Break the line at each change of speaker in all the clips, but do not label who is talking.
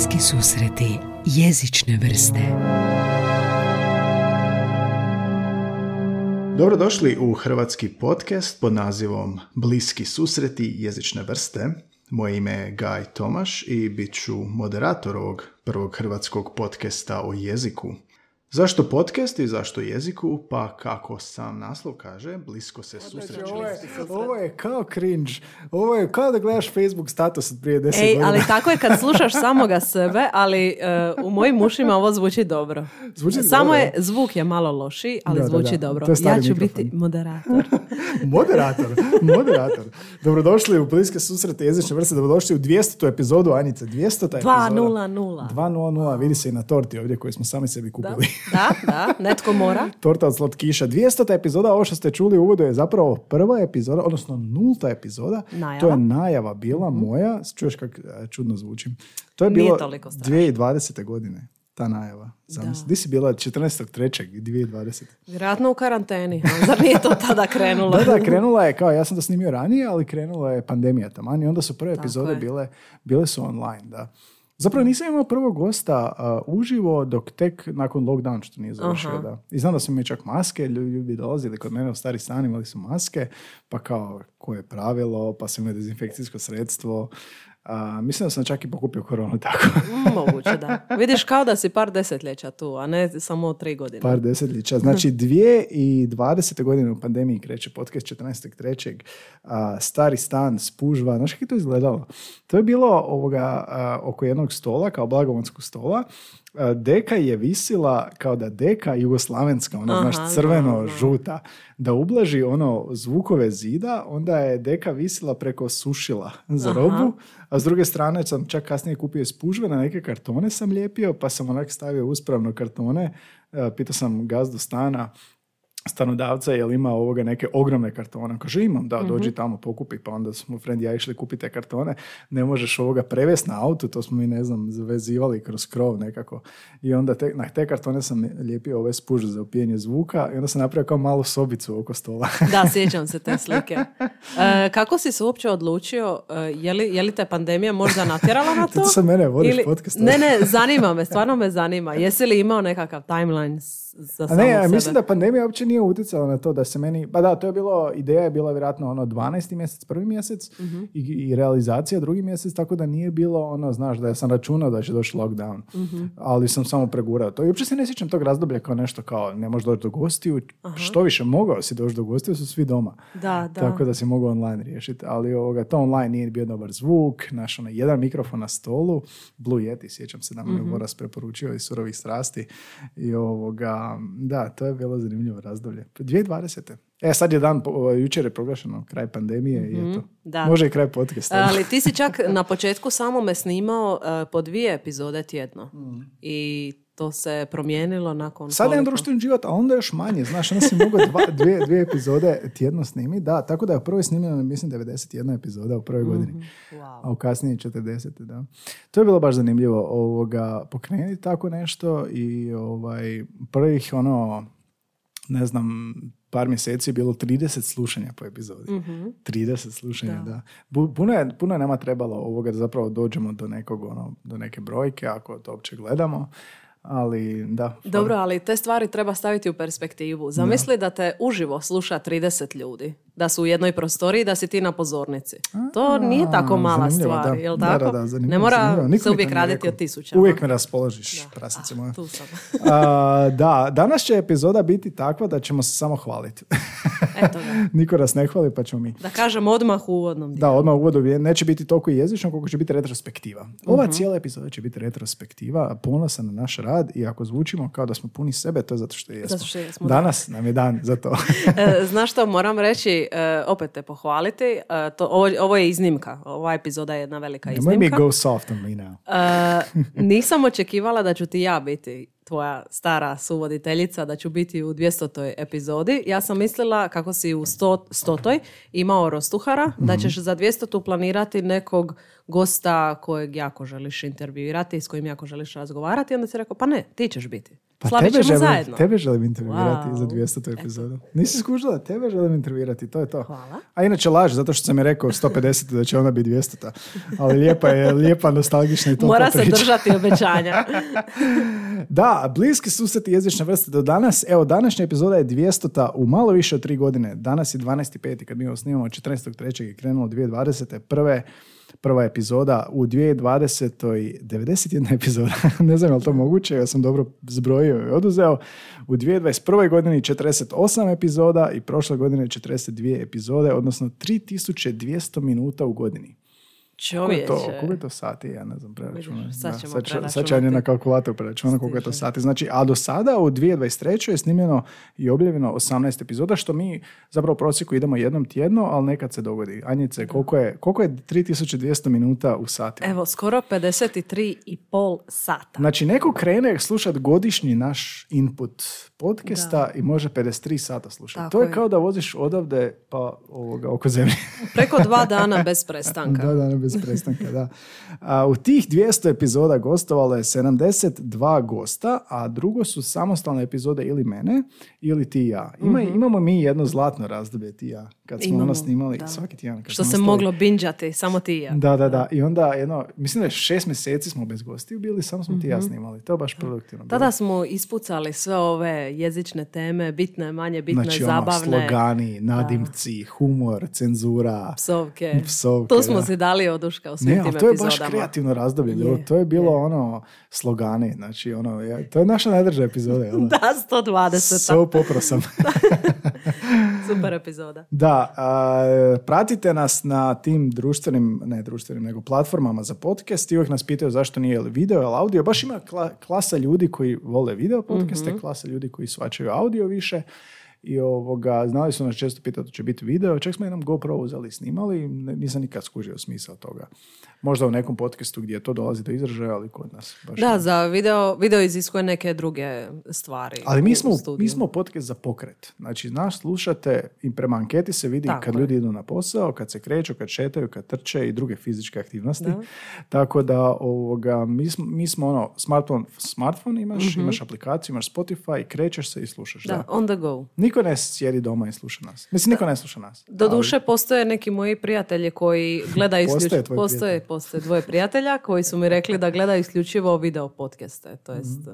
Bliski susreti jezične vrste.
Dobrodošli u hrvatski podcast pod nazivom Bliski susreti jezične vrste. Moje ime je Gaj Tomaš i bit ću moderator ovog prvog hrvatskog podcasta o jeziku. Zašto podcast i zašto jeziku? Pa kako sam naslov kaže, blisko se susreće.
Ovo je, ovo je kao cringe. Ovo je kao da gledaš Facebook status od prije 10
Ej,
godina.
ali tako je kad slušaš samoga sebe, ali e, u mojim ušima ovo zvuči dobro.
Zvuči
Samo
dobro.
je, zvuk je malo loši, ali
Da, da,
zvuči
da.
dobro.
To je stari
Ja ću
mikrofon.
biti moderator.
moderator, moderator. Dobrodošli u bliske susrete jezične vrste. Dobrodošli u 200. epizodu, Anice. 200. epizoda.
2.00.
2.00. Vidi se i na torti ovdje koju smo sami sebi
Da,
kupili.
da, da, netko mora.
Torta od slatkiša. 200. epizoda, ovo što ste čuli u uvodu je zapravo prva epizoda, odnosno nulta epizoda.
Najava.
To je najava bila moja. Čuješ kak e, čudno zvučim. To je
Nije
bilo
toliko strašno.
2020. godine. Ta najava. Zamisli. Di si bila 14.3.2020.
Vjerojatno u karanteni. a Zar nije to tada krenulo?
Da, da, krenula je, kao ja sam to snimio ranije, ali krenula je pandemija taman i onda su prve
Tako
epizode
je.
bile, bile su online, da. Zapravo nisam imao prvog gosta a, uživo dok tek nakon lockdown što nije završio,
Aha.
da. I znam da su mi čak maske, lju- ljudi dolazili kod mene u stari stan, imali su maske, pa kao koje je pravilo, pa su imali dezinfekcijsko sredstvo. A, mislim da sam čak i pokupio koronu tako.
Moguće, da. Vidiš kao da si par desetljeća tu, a ne samo tri godine.
Par desetljeća. Znači, dvije i dvadesete godine u pandemiji kreće podcast 14.3. A, stari stan, spužva. Znaš kako je to izgledalo? To je bilo ovoga, a, oko jednog stola, kao blagovanskog stola. A, Deka je visila kao da deka jugoslavenska, ona
Aha,
znaš crveno, žuta. Da ublaži ono zvukove zida, onda je deka visila preko sušila za
Aha.
robu, a s druge strane sam čak kasnije kupio spužve, na neke kartone sam lijepio, pa sam onak stavio uspravno kartone. E, Pitao sam gazdu stana, stanodavca, jel ima ovoga neke ogromne kartone. Kaže, imam, da, dođi tamo pokupi. Pa onda smo friend ja išli kupiti te kartone. Ne možeš ovoga prevesti na auto, to smo mi, ne znam, zavezivali kroz krov nekako. I onda te, na te kartone sam lijepio ove spuže za upijenje zvuka i onda sam napravio kao malu sobicu oko stola.
Da, sjećam se te slike. E, kako si se uopće odlučio, e, je li, je li te pandemija možda natjerala na to?
Sad mene vodiš podcast.
Ne, ne, zanima me, stvarno me zanima. Jesi li imao nekakav timeline za
A ne, ja mislim da pandemija uopće nije utjecala na to da se meni, pa da, to je bilo, ideja je bila vjerojatno ono 12. mjesec, prvi mjesec
Mhm.
i, i realizacija drugi mjesec, tako da nije bilo ono, znaš, da ja sam računao da će doći lockdown,
Mhm.
ali sam samo pregurao to. I uopće se ne sjećam tog razdoblja kao nešto kao ne možeš doći do gostiju, što više mogao si doći do gostiju, su svi doma.
Da, da.
Tako da si mogao online riješiti, ali ovoga, to online nije bio dobar zvuk, naš ono, jedan mikrofon na stolu, Blue Yeti, sjećam se da mi je
Mhm.
Preporučio iz surovih strasti i ovoga, da, to je bilo zanimljivo razdoblje. 2020. E, sad je dan, po- jučer je proglašeno kraj pandemije i eto,
Mhm, da.
može i kraj podcasta.
Ali ti si čak na početku samome snimao e, po dvije epizode tjedno.
Mm.
I to se promijenilo nakon
Sad je društveni život, a onda još manje, znaš, onda si mogao dva, dvije, dvije epizode tjedno snimiti, da, tako da je u prvoj snimljeno, mislim, 91 epizoda u prvoj godini.
Mhm. Wow.
a u kasnije 40. Da. To je bilo baš zanimljivo ovoga, pokrenuti tako nešto i ovaj, prvih ono, ne znam, par mjeseci je bilo 30 slušanja po epizodi.
Mhm.
30 slušanja, da.
Da.
Puno je, puno je nama trebalo ovoga da zapravo dođemo do nekog, ono, do neke brojke, ako to uopće gledamo. Ali, da.
Dobro, ali te stvari treba staviti u perspektivu. Zamisli da te uživo sluša 30 ljudi. Da su u jednoj prostoriji, da si ti na pozornici. To nije tako mala stvar,
da.
jel tako?
da, da, zanimljivo,
ne mora se uvijek raditi od tisućama.
Uvijek me raspoložiš, prasice moja.
Tu sam.
A, da, danas će epizoda biti takva da ćemo se samo hvaliti.
Eto.
Niko nas ne hvali, pa ćemo mi.
Da kažem odmah u uvodnom dijelu.
Da, odmah u uvodu neće biti toliko jezično koliko će biti retrospektiva. Ova
Mhm.
cijela epizoda će biti retrospektiva, ponosan na naš rad i ako zvučimo kao da smo puni sebe, to je zato što jesmo.
Zato što jesmo, da.
Danas nam je dan za to.
E, Znaš što, moram reći, e, opet te pohvaliti, e, to, ovo, ovo je iznimka, ova epizoda je jedna velika
Nemoj mi
iznimka.
go soft on me now.
E, nisam očekivala da ću ti ja biti tvoja stara suvoditeljica, da ću biti u 200. epizodi. Ja sam mislila kako si u 100, stotoj imao rostuhara, da
Mhm.
ćeš za 200. planirati nekog gosta kojeg jako želiš intervjuirati, s kojim jako želiš razgovarati. I onda si rekao, pa ne, ti ćeš biti. Slavit ćemo
želim,
zajedno.
tebe želim intervjuirati
Wow.
za 200. epizodu. Nisi skužila, tebe želim intervjuirati, to je to.
Hvala.
A inače laž, zato što sam je rekao 150 da će ona biti 200. Ali lijepa je, lijepa, nostalgična i to
Mora se držati obećanja.
Da, bliski susreti jezične vrste do danas. Evo, današnja epizoda je 200. u malo više od tri godine. Danas je 12.5. kad mi ovo snimamo 14.3. je krenulo 2020. Prve, prva epizoda u 2020. 91 epizoda. ne znam je li to moguće, ja sam dobro zbrojio i oduzeo. U 2021. godini 48 epizoda i prošle godine 42 epizode, odnosno 3200 minuta u godini. Koliko je to,
Čovječe.
koliko je to sati, ja ne znam, preračunati.
Sad ćemo
sad, će, sad će
preračunati.
Anja na kalkulator preračunati koliko je to sati. Znači, a do sada u 2023. je snimljeno i objavljeno 18 epizoda, što mi zapravo u prosjeku idemo jednom tjedno, ali nekad se dogodi. Anjice, koliko je, koliko je 3200 minuta u sati?
Evo, skoro 53 i pol sata.
Znači, neko krene slušat godišnji naš input podcasta i može 53 sata slušati.
Tako
To je
je.
kao da voziš odavde pa ovoga, oko zemlje.
Preko dva dana bez prestanka.
Da, da, ne, bez prestanka, da. A, u tih 200 epizoda gostovalo je 72 gosta, a drugo su samostalne epizode ili mene, ili ti i ja. Ima, Imamo mi jedno zlatno razdoblje ti i ja, kad smo ono snimali
da.
svaki tjedan. kad
Što se moglo binđati, samo ti i ja.
Da, da, da. I onda jedno, mislim da je šest mjeseci smo bez gostiju bili, samo smo ti i ja snimali. To je baš produktivno. bilo.
Tada smo ispucali sve ove jezične teme, bitne, manje bitne,
Znači, ono,
zabavne,
slogani, nadimci, humor, cenzura.
psovke.
Psovke,
Tu smo
da.
si dali oduška u svim
Ne,
tim
to je baš
epizodama.
kreativno razdoblje.
Je,
to je bilo ono slogani, znači ono, ja- to je naša najdrža epizoda, jel da?
Da, 120.
So popro sam.
Super epizoda.
Da, a, pratite nas na tim društvenim, ne društvenim, nego platformama za podcast i uvijek nas pitaju zašto nije video ili audio. Baš ima kla- klasa ljudi koji vole video podcaste, klasa ljudi koji svačaju audio više. I ovoga, znali su nas često pitati će biti video, čak smo jednom GoPro uzeli snimali, nisam nikad skužio smisao toga. Možda u nekom podcastu gdje to dolazi do izražaja, ali kod nas baš
Da,
ne.
za video, video iziskuje neke druge stvari.
Ali mi smo, mi smo podcast za pokret. Znači, nas slušate i prema anketi se vidi
Tako
kad
je.
ljudi idu na posao, kad se kreću, kad šetaju, kad trče i druge fizičke aktivnosti. Tako da ovoga, mi, smo, mi smo ono, smartphone, smartphone imaš, imaš aplikaciju, imaš Spotify, krećeš se i slušaš. Da.
Da, on the go.
Niko ne sjedi doma i sluša nas. Mislim, niko ne sluša nas.
Doduše, postoje neki moji prijatelji koji gledaju
Postoje
isključivo...
tvoji
Postoje,
prijatelji.
Postoje dvoje prijatelja koji su mi rekli da gledaju isključivo video podcaste, to jest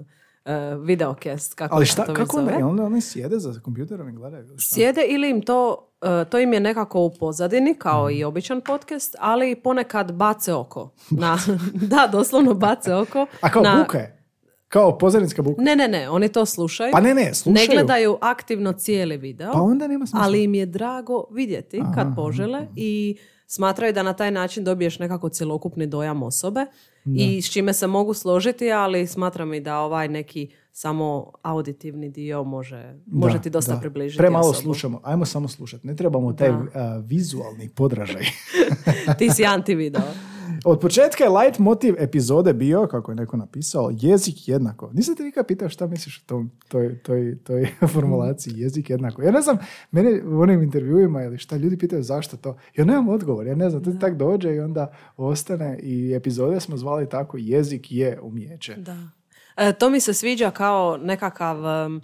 eh, videocast, kako
Ali šta,
to
kako onda, onda oni sjede za kompjuterom i gledaju? šta?
Sjede ili im to, eh, to im je nekako u pozadini, kao i običan podcast, ali ponekad bace oko. Na, da, doslovno bace oko.
A kao
na,
buka je? Kao pozadinska buka?
Ne, ne, ne, oni to slušaju.
Pa ne, ne, slušaju.
Ne gledaju aktivno cijeli video.
Pa onda nema smisla.
ali im je drago vidjeti kad požele i smatraju da na taj način dobiješ nekako cjelokupni dojam osobe i s čime se mogu složiti, ali smatram i da ovaj neki samo auditivni dio može, može
Da,
ti dosta
da.
približiti
Premalo
osobu.
slušamo, ajmo samo slušati. Ne trebamo taj
Da.
a, vizualni podražaj.
Ti si anti-video.
Od početka je light motiv epizode bio, kako je neko napisao, jezik jednako. Nisam te nikad pitao šta misliš o tom, toj, toj, toj formulaciji jezik jednako. Ja ne znam, mene u onim intervjuima ili šta ljudi pitaju zašto to. Ja nemam odgovor, ja ne znam, to ti tak dođe i onda ostane i epizode smo zvali tako jezik je umijeće.
Da. E, to mi se sviđa kao nekakav e,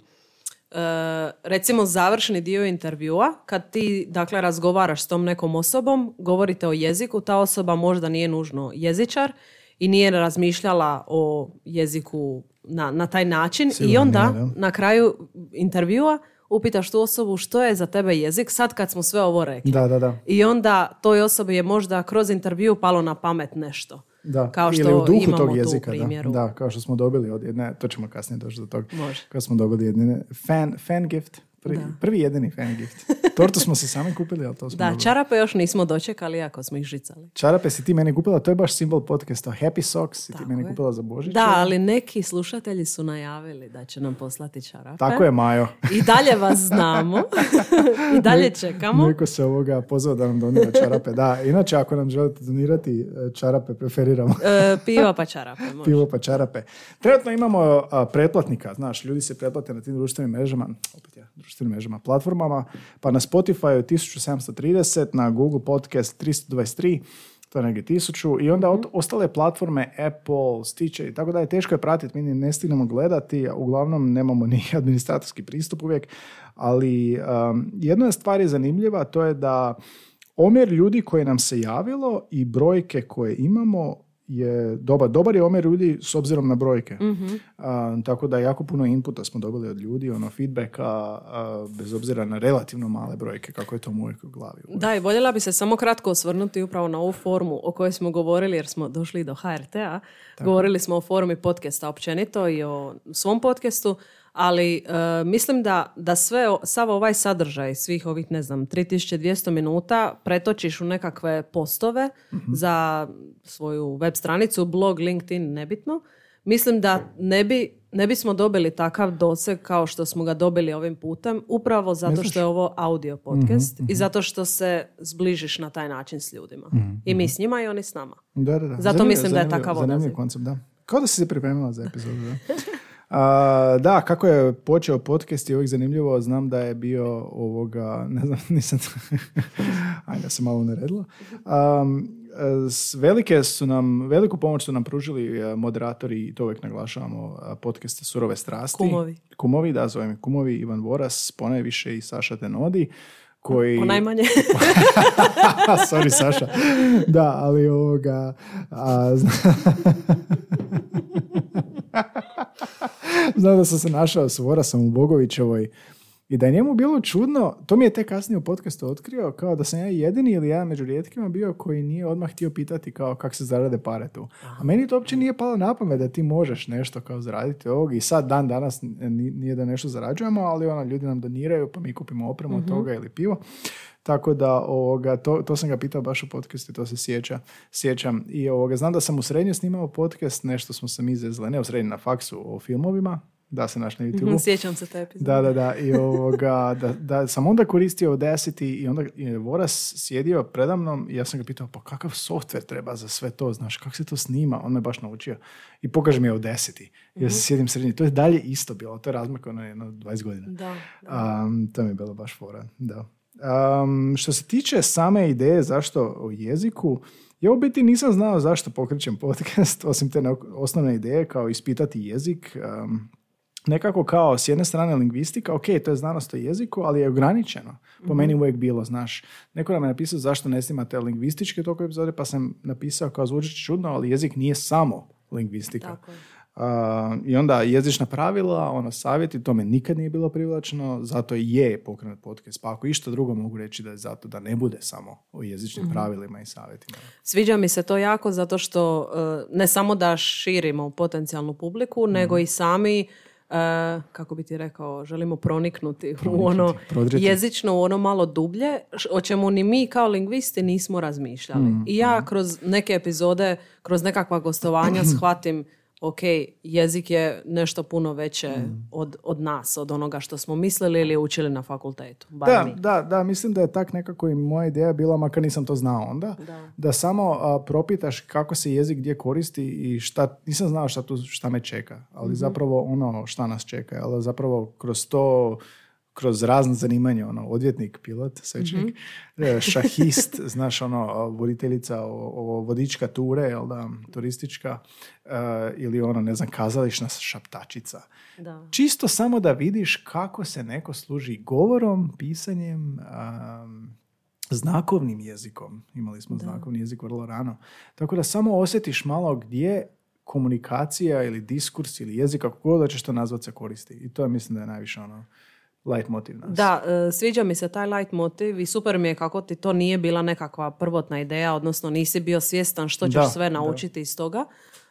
recimo završni dio intervjua kad ti dakle razgovaraš s tom nekom osobom, govorite o jeziku, ta osoba možda nije nužno jezičar i nije razmišljala o jeziku na, na taj način i
Sigurno
onda
nije,
na kraju intervjua upitaš tu osobu što je za tebe jezik sad kad smo sve ovo rekli.
Da, da, da.
I onda toj osobi je možda kroz intervju palo na pamet nešto.
Da,
Kao što
ili u duhu
imamo
tog jezika. Da, da, kao što smo dobili od jedne, to ćemo kasnije doći do tog.
Može.
Kao smo dobili jedne fan, fan gift, prvi, prvi jedini fan gift. Tortu smo si sami kupili, ali to smo
Da,
dobili.
čarape još nismo dočekali, ako smo ih žicali.
Čarape si ti meni kupila, to je baš simbol podcasta. Happy Socks si ti
Tako
meni
je.
kupila za Božić.
Da, ali neki slušatelji su najavili da će nam poslati čarape.
Tako je, Majo.
I dalje vas znamo. I dalje čekamo.
Neko se ovoga pozvao da nam donira čarape. Da, inače ako nam želite donirati e, čarape, preferiramo.
E, piva pa čarape. može.
Pivo pa čarape. Trenutno imamo a, pretplatnika, znaš, ljudi se pretplate na tim društvenim mrežama, opet ja, društvenim mrežama, platformama, pa na Spotify 1730, na Google Podcast 323, to je negdje tisuću i onda od- ostale platforme Apple, Stitcher i tako da je teško je pratiti, mi ne stignemo gledati, a uglavnom nemamo ni administratorski pristup uvijek, ali um, jedna stvar je zanimljiva, to je da omjer ljudi koji nam se javilo i brojke koje imamo je dobar. Dobar je omjer ljudi s obzirom na brojke. A, tako da jako puno inputa smo dobili od ljudi, ono feedbacka, a, bez obzira na relativno male brojke, kako je to mu uvijek u glavi.
Da, i voljela bi se samo kratko osvrnuti upravo na ovu formu o kojoj smo govorili jer smo došli do HRT-a. Govorili smo o formi podcasta općenito i o svom podcastu, ali e, mislim da, da sve, sav ovaj sadržaj svih ovih, ne znam, 3200 minuta pretočiš u nekakve postove za svoju web stranicu, blog, LinkedIn, nebitno. Mislim da ne bi ne bismo dobili takav doseg kao što smo ga dobili ovim putem, upravo zato što je ovo audio podcast i zato što se zbližiš na taj način s ljudima. I mi s njima i oni s nama.
Da, da, da.
Zato
Zanimljiv-
mislim da je
zanimljiv-
takav
Zanimljiv
odaziv.
koncept, da. Kao da si se pripremila za epizodu, da. A, da, kako je počeo podcast je uvijek zanimljivo, znam da je bio ovoga, ne znam, nisam, ajde se malo naredila. Um, s- velike su nam, veliku pomoć su nam pružili e, moderatori, i to uvijek naglašavamo, e, podcasta Surove strasti.
Kumovi.
Kumovi, da, zovem kumovi, Ivan Voras, ponajviše i Saša Tenodi, koji...
Ponajmanje.
Sorry, Saša. Da, ali ovoga... A, zna- Znam da sam se našao s Vorasom u Bogovićevoj i da je njemu bilo čudno, to mi je tek kasnije u podcastu otkrio, kao da sam ja jedini ili jedan među rijetkima bio koji nije odmah htio pitati kao kako se zarade pare tu. A meni to uopće nije palo na pamet da ti možeš nešto kao zaraditi ovog i sad dan danas ni- nije da nešto zarađujemo, ali ono, ljudi nam doniraju pa mi kupimo opremu od toga ili pivo. Tako da ovoga, to, to sam ga pitao baš u podcastu i to se sjeća, sjećam. I ovoga, znam da sam u srednju snimao podcast, nešto smo se mi izvezli, ne u srednju na faksu o filmovima, da se naš na youtube
Sjećam se te epizode.
Da, da, da. I ovoga, da, da sam onda koristio Audacity i onda je Voras sjedio predamnom i ja sam ga pitao, pa kakav softver treba za sve to, znaš, kako se to snima? On me baš naučio. I pokaže mi Audacity. Ja se sjedim srednji. To je dalje isto bilo. To je razmak ono jedno 20 godina.
Da.
Um, to mi je bilo baš fora, da. Um, što se tiče same ideje zašto o jeziku, ja u biti nisam znao zašto pokrećem podcast, osim te osnovne ideje kao ispitati jezik. Um, nekako kao s jedne strane lingvistika, ok, to je znanost o jeziku, ali je ograničeno. Po meni uvijek bilo, znaš. Neko nam je napisao zašto ne snimate lingvističke toliko epizode, pa sam napisao kao zvuči čudno, ali jezik nije samo lingvistika.
Tako je.
A, I onda jezična pravila, ono savjeti, to me nikad nije bilo privlačno, zato i je pokrenut podcast. Pa ako išta drugo mogu reći da je zato da ne bude samo o jezičnim pravilima i savjetima.
Sviđa mi se to jako zato što e, ne samo da širimo potencijalnu publiku, nego i sami e, kako bi ti rekao, želimo proniknuti, u ono
prodrijeti.
jezično, u ono malo dublje, o čemu ni mi kao lingvisti nismo razmišljali. I ja kroz neke epizode, kroz nekakva gostovanja shvatim ok, jezik je nešto puno veće od, od nas, od onoga što smo mislili ili učili na fakultetu. Bar
Da,
mi.
da, da, mislim da je tak nekako i moja ideja bila, makar nisam to znao onda,
Da.
samo a, propitaš kako se jezik gdje koristi i šta, nisam znao šta, tu, šta me čeka, ali zapravo ono šta nas čeka, ali zapravo kroz to kroz razne zanimanja, ono, odvjetnik, pilot, svećenik, e, šahist, znaš, ono, voditeljica, o, o, vodička ture, jel da, turistička, e, ili ono, ne znam, kazališna šaptačica.
Da.
Čisto samo da vidiš kako se neko služi govorom, pisanjem, um, znakovnim jezikom. Imali smo znakovni jezik vrlo rano. Tako da samo osjetiš malo gdje komunikacija ili diskurs ili jezik, kako god da ćeš to nazvat se koristi. I to je mislim da je najviše ono light motiv nas.
Da, e, sviđa mi se taj light motiv i super mi je kako ti to nije bila nekakva prvotna ideja, odnosno nisi bio svjestan što ćeš
Da,
sve
da.
naučiti iz toga,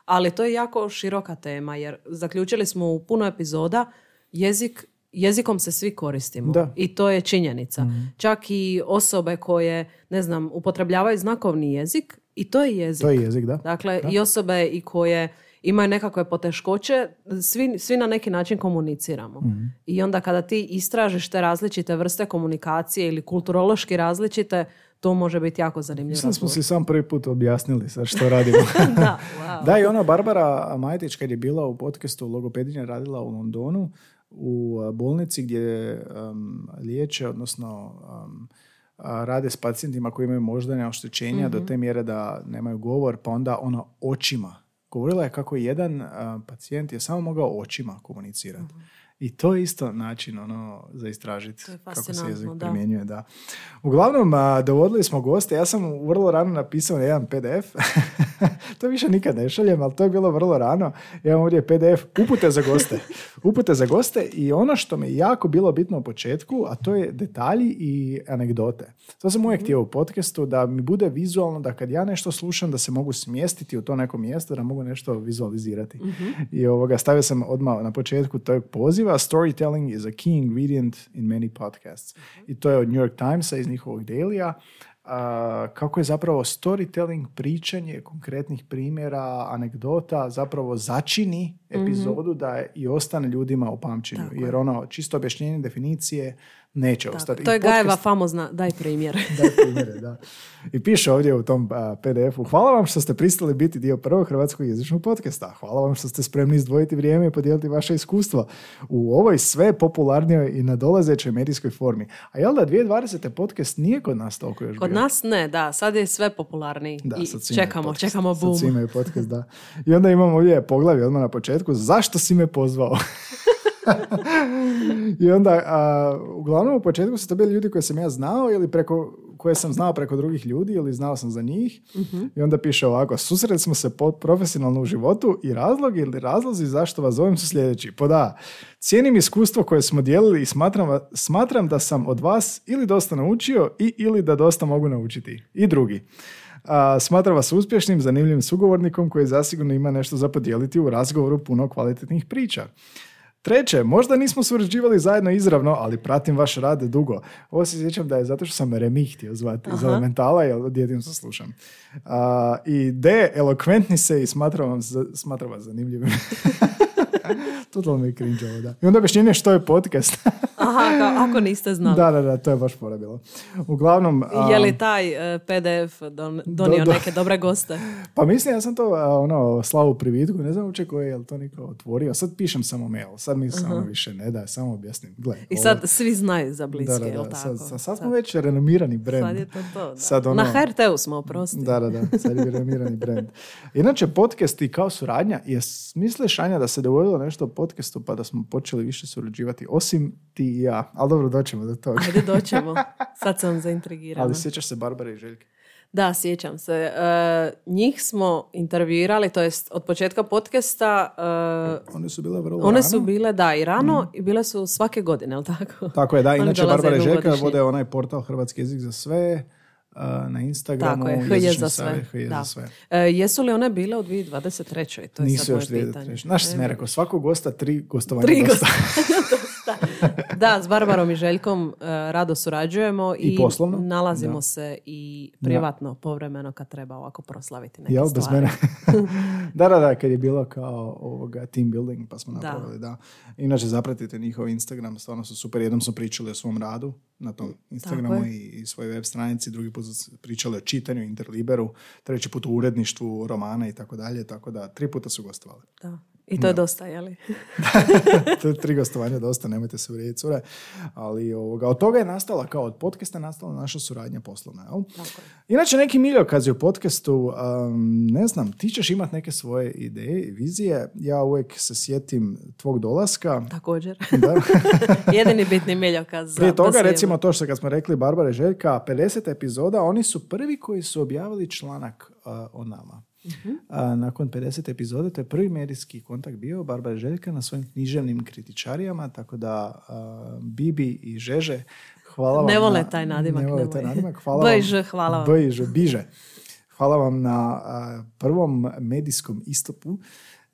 ali to je jako široka tema jer zaključili smo u puno epizoda jezik jezikom se svi koristimo
Da.
i to je činjenica. Čak i osobe koje, ne znam, upotrebljavaju znakovni jezik i to je jezik.
To je jezik, da.
Dakle, i osobe i koje imaju nekakve poteškoće, svi, svi na neki način komuniciramo.
Mhm.
I onda kada ti istražiš te različite vrste komunikacije ili kulturološki različite, to može biti jako zanimljivo.
Mislim da smo si sam prvi put objasnili sad što radimo.
da, wow.
Da, i ona Barbara Majetić kad je bila u podcastu Logopedinja radila u Londonu u bolnici gdje um, liječe, odnosno um, rade s pacijentima koji imaju moždane oštećenja do te mjere da nemaju govor, pa onda ona očima. Govorila je kako jedan a, pacijent je samo mogao očima komunicirati. I to je isto način ono, za istražiti kako se jezik
da.
primjenjuje. Da. Uglavnom, a, dovodili smo goste. Ja sam vrlo rano napisao jedan PDF. to više nikad ne šaljem, ali to je bilo vrlo rano. Ja imam ovdje PDF upute za goste. Upute za goste i ono što mi je jako bilo bitno u početku, a to je detalji i anegdote. To sam uvijek htio u podcastu, da mi bude vizualno, da kad ja nešto slušam, da se mogu smjestiti u to neko mjesto, da mogu nešto vizualizirati. I ovoga, stavio sam odmah na početku tog poziva, storytelling is a key ingredient in many podcasts. I to je od New York Timesa iz njihovog dailya. A, kako je zapravo storytelling, pričanje konkretnih primjera, anegdota, zapravo začini epizodu da je i ostane ljudima u pamćenju.
Tako je.
Jer ono, čisto objašnjenje definicije neće ostati.
To je Gajeva
podcast-
famozna, daj primjer.
Daj primjere, da. I piše ovdje u tom PDF-u, hvala vam što ste pristali biti dio prvog hrvatskog jezičnog podcasta. Hvala vam što ste spremni izdvojiti vrijeme i podijeliti vaše iskustva u ovoj sve popularnijoj i nadolazećoj medijskoj formi. A jel da 2020. podcast nije kod nas toliko još
Kod
bio?
nas ne, da, sad je sve popularniji
Da,
i
sad
čekamo,
podcast.
čekamo
Sad
boom.
svi imaju podcast, da. I onda imamo ovdje poglavlje odmah na početku, zašto si me pozvao? I onda, a, uglavnom u početku su to bili ljudi koje sam ja znao ili preko, koje sam znao preko drugih ljudi ili znao sam za njih. I onda piše ovako, susreli smo se po- profesionalno u životu i razlog ili razlozi zašto vas zovem su sljedeći. Pod A, cijenim iskustvo koje smo dijelili i smatram, smatram da sam od vas ili dosta naučio i ili da dosta mogu naučiti. I drugi. A, smatram vas uspješnim, zanimljivim sugovornikom koji zasigurno ima nešto za podijeliti u razgovoru puno kvalitetnih priča. Treće, možda nismo surađivali zajedno izravno, ali pratim vaš rad dugo. Ovo se sjećam da je zato što sam Remi htio zvati iz Elementala, jer od jedin se slušam. A, I D, elokventni se i smatram, vam smatram vas zanimljivim. Totalno mi je cringe ovo, da. I onda objašnjenje što je podcast.
Aha, kao, ako niste znali.
da, da, da, to je baš fora bilo. Uglavnom... a,
Je li taj e, PDF don- donio
do-
neke dobre goste?
Pa mislim, ja sam to a, ono, slao u privitku, ne znam uopće koji je, jel to niko otvorio. Sad pišem samo mail, sad mi samo više ne da, samo objasnim. Gle,
I
ovo-
sad svi znaju za
da,
bliske,
da,
jel
da,
tako?
sad, sad, sad smo već renomirani brand.
Sad je to to, da.
Sad ono-
Na HRT-u smo, oprosti.
Da, da, da, sad je renomirani brand. Inače, podcast i kao suradnja, je misliš, Anja, da se dogodilo nešto o podcastu pa da smo počeli više surađivati, osim ti i ja. Ali dobro, doćemo do toga.
Ajde, doćemo. Sad sam zaintrigirana.
Ali sjećaš se Barbare i Željke?
Da, sjećam se. E, njih smo intervjuirali, to jest od početka podcasta, e,
One su bile vrlo
one
rano.
su bile, da, i rano i bile su svake godine, jel tako?
Tako je, da. Inače, Barbara i Željka vode onaj portal Hrvatski jezik za sve uh, na Instagramu.
Tako je,
jezični
za sve.
HJ
Da.
za sve.
E, jesu li one bile u 2023. To je
Nisu
sad
još
moje
dvije
pitanje.
Znaš što sam ja rekao, svakog gosta tri gostovanja
Tri
dosta.
Da, s Barbarom i Željkom e, rado surađujemo i,
I poslovno?
nalazimo
Da.
se i privatno, povremeno kad treba ovako proslaviti neke
Jel, bez
stvari.
mene? da, da, da, kad je bilo kao ovoga team building pa smo
Da.
napravili, da. Inače, zapratite njihov Instagram, stvarno su super. Jednom smo pričali o svom radu na tom Instagramu i, i svojoj web stranici, drugi put smo pričali o čitanju, interliberu, treći put o uredništvu romana i tako dalje, tako da tri puta su gostovali.
Da. I to je dosta, je li?
to je tri gostovanja dosta, nemojte se uvrijediti cure. Ali ovoga, od toga je nastala, kao od podcasta nastala naša suradnja poslovna. Jel?
Tako.
Inače, neki miljokazi u podcastu, um, ne znam, ti ćeš imati neke svoje ideje i vizije. Ja uvijek se sjetim tvog dolaska.
Također.
Da.
Jedini bitni miljokaz. za-
Prije toga, recimo to što kad smo rekli Barbara i Željka, 50 epizoda, oni su prvi koji su objavili članak uh, o nama. A, nakon 50 epizode, to je prvi medijski kontakt bio Barbara Željka na svojim književnim kritičarijama, tako da a, Bibi i Žeže, hvala vam
Ne vole
na-
taj nadimak,
Ne vole taj nadimak. Hvala
B i
vam.
Hvala vam.
B i Ž, biže. Hvala vam na a, prvom medijskom istupu.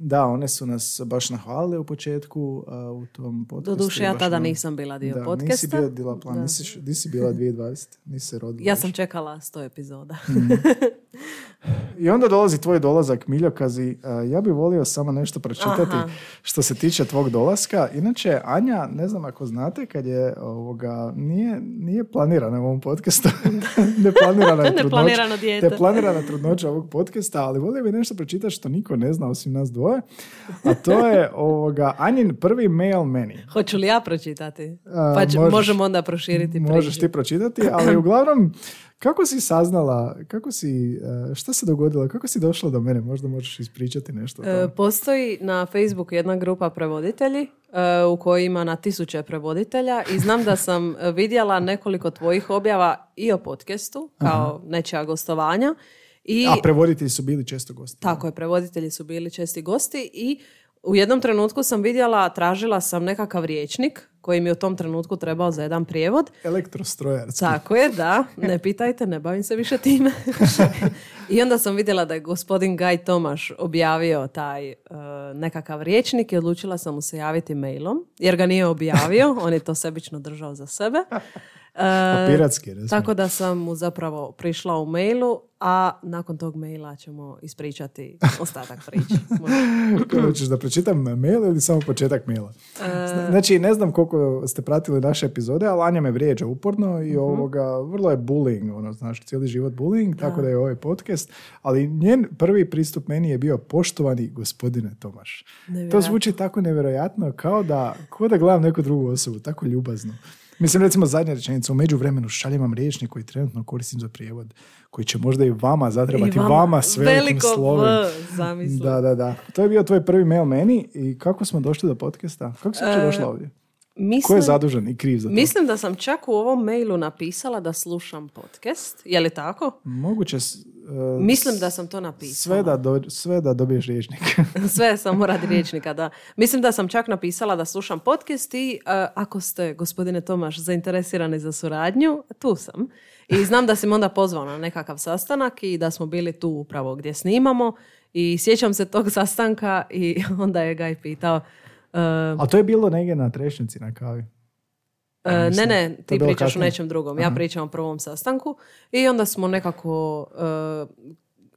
Da, one su nas baš nahvalile u početku a, u tom podcastu.
Doduše, ja tada
nam-
nisam bila dio
da, Nisi
podcasta.
bila, bila plan,
Da.
nisi, nisi bila 2020, nisi se rodila.
Ja
još.
sam čekala sto epizoda.
I onda dolazi tvoj dolazak, Miljokazi. Uh, ja bih volio samo nešto pročitati
Aha.
što se tiče tvog dolaska. Inače, Anja, ne znam ako znate, kad je ovoga, nije, nije planirana u ovom podcastu. Neplanirana je trudnoća. Neplanirana trudnoća ovog podcasta, ali volio bi nešto pročitati što niko ne zna osim nas dvoje. A to je ovoga, Anjin prvi mail meni.
Hoću li ja pročitati?
A,
Pa možemo onda proširiti
Možeš
priču.
ti pročitati, ali uglavnom, kako si saznala, kako si, e, šta se dogodilo, kako si došla do mene, možda možeš ispričati nešto o
E. Postoji na Facebooku jedna grupa prevoditelji e, u kojoj ima na tisuće prevoditelja i znam da sam vidjela nekoliko tvojih objava i o podcastu kao nečija gostovanja i
A prevoditelji su bili često gosti.
tako je, prevoditelji su bili česti gosti i u jednom trenutku sam vidjela, tražila sam nekakav riječnik koji mi je u tom trenutku trebao za jedan prijevod
Elektrostrojarski.
Tako je, da. Ne pitajte, ne bavim se više time. I onda sam vidjela da je gospodin Gaj Tomaš objavio taj e, nekakav riječnik i odlučila sam mu se javiti mailom, jer ga nije objavio, on je to sebično držao za sebe. E,
Piratski,
tako da sam mu zapravo prišla u mailu, a nakon tog maila ćemo ispričati ostatak priče.
Hoćeš da pročitam mail ili samo početak maila? Zna- Znači, ne znam koliko ste pratili naše epizode, ali Anja me vrijeđa uporno i ovoga, vrlo je bullying, ono, znaš, cijeli život bullying, tako da je ovaj podcast. Ali njen prvi pristup meni je bio poštovani gospodine Tomaš. To zvuči tako nevjerojatno kao da, kao da gledam neku drugu osobu, tako ljubazno. Mislim, recimo zadnja rečenica, u međuvremenu šaljem vam riječnik koji trenutno koristim za prijevod, koji će možda i vama zatrebati,
I
vama, s velikim
veliko
slovem.
V, zamisli.
Da, da, da. To je bio tvoj prvi mail meni i kako smo došli do podcasta? Kako si uopće
E,
došla ovdje? Ko je
Mislim,
zadužen i kriv za to?
Mislim da sam čak u ovom mailu napisala da slušam podcast. Je li tako?
Moguće e,
Mislim da sam to napisala.
sve da, do- sve da dobiješ riječnik.
Sve samo radi riječnika, da. Mislim da sam čak napisala da slušam podcast i e, ako ste, gospodine Tomaš, zainteresirani za suradnju, tu sam. I znam da si me onda pozvao na nekakav sastanak i da smo bili tu upravo gdje snimamo. I sjećam se tog sastanka i onda je Gaj pitao e,
A to je bilo negdje na trešnjici na kavi.
E, ne, ne,
to
ti pričaš o
kasnije.
nečem drugom. Ja pričam o prvom sastanku i onda smo nekako e,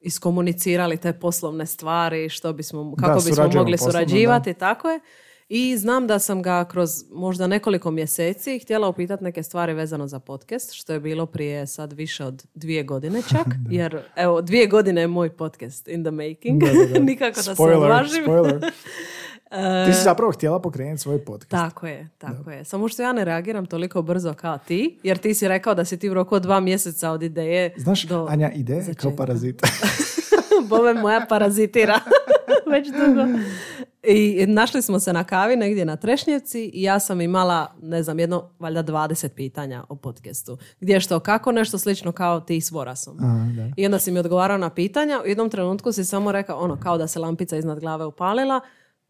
iskomunicirali te poslovne stvari, što bismo, kako bismo
surađujemo
mogli
poslovno,
surađivati, tako je. I znam da sam ga kroz možda nekoliko mjeseci htjela upitati neke stvari vezano za podcast, što je bilo prije sad više od dvije godine čak, jer evo, dvije godine je moj podcast in the making.
Da, da, da.
Nikako da se
Spoiler,
odvažim.
Ti si zapravo htjela pokrenuti svoj podcast.
Tako je, tako je. Samo što ja ne reagiram toliko brzo kao ti, jer ti si rekao da si ti u roku od dva mjeseca od ideje
Znaš,
do...
Anja, ide kao
začetka.
parazit.
Bove moja parazitira već dugo. I našli smo se na kavi negdje na Trešnjevci i ja sam imala, ne znam, jedno, valjda 20 pitanja o podcastu. Gdje što, kako, nešto slično kao ti s Vorasom.
Aha, da.
I onda si mi odgovarao na pitanja. U jednom trenutku si samo rekao, ono, kao da se lampica iznad glave upalila,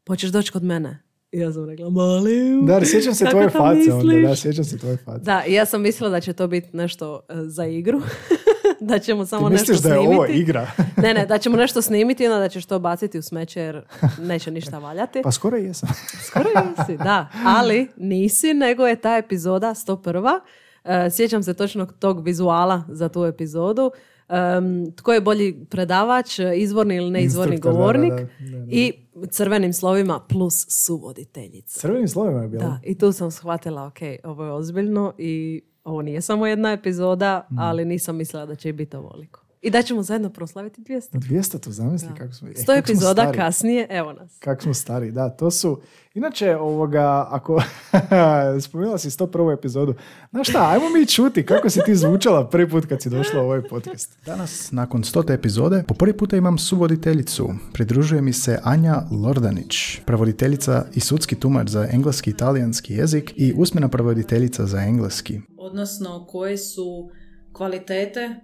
hoćeš doći kod mene. I ja sam rekla, molim.
Da, sjećam se tvoje face onda, da, sjećam se tvoje face.
Da, ja sam mislila da će to biti nešto e, za igru. da ćemo samo
Ti
nešto
misliš da je
snimiti.
ovo igra?
ne, ne, da ćemo nešto snimiti i onda da ćeš to baciti u smeće jer neće ništa valjati.
Pa skoro i jesam.
Skoro nisi, da. Ali nisi, nego je ta epizoda 101. E, sjećam se točno tog vizuala za tu epizodu. Em, tko je bolji predavač, izvorni ili neizvorni
Instruktor, da, da,
govornik
da, da, da.
i crvenim slovima plus suvoditeljica.
Crvenim slovima je bilo.
Da, i tu sam shvatila, ok, ovo je ozbiljno i ovo nije samo jedna epizoda,
Mm.
ali nisam mislila da će biti ovoliko. I da ćemo zajedno proslaviti 200.
200 to zamisli kako smo... e,
100
kako smo
epizoda
stari.
kasnije, evo nas.
Kako smo stari, da, to su... Inače, ovoga, ako spomenula si 101. epizodu, znaš šta, ajmo mi čuti kako si ti zvučala prvi put kad si došla u ovaj podcast.
Danas, nakon stote epizode, po prvi puta imam suvoditeljicu. Pridružuje mi se Anja Lordanić, prevoditeljica i sudski tumač za engleski i italijanski jezik i usmena prevoditeljica za engleski.
odnosno koje su kvalitete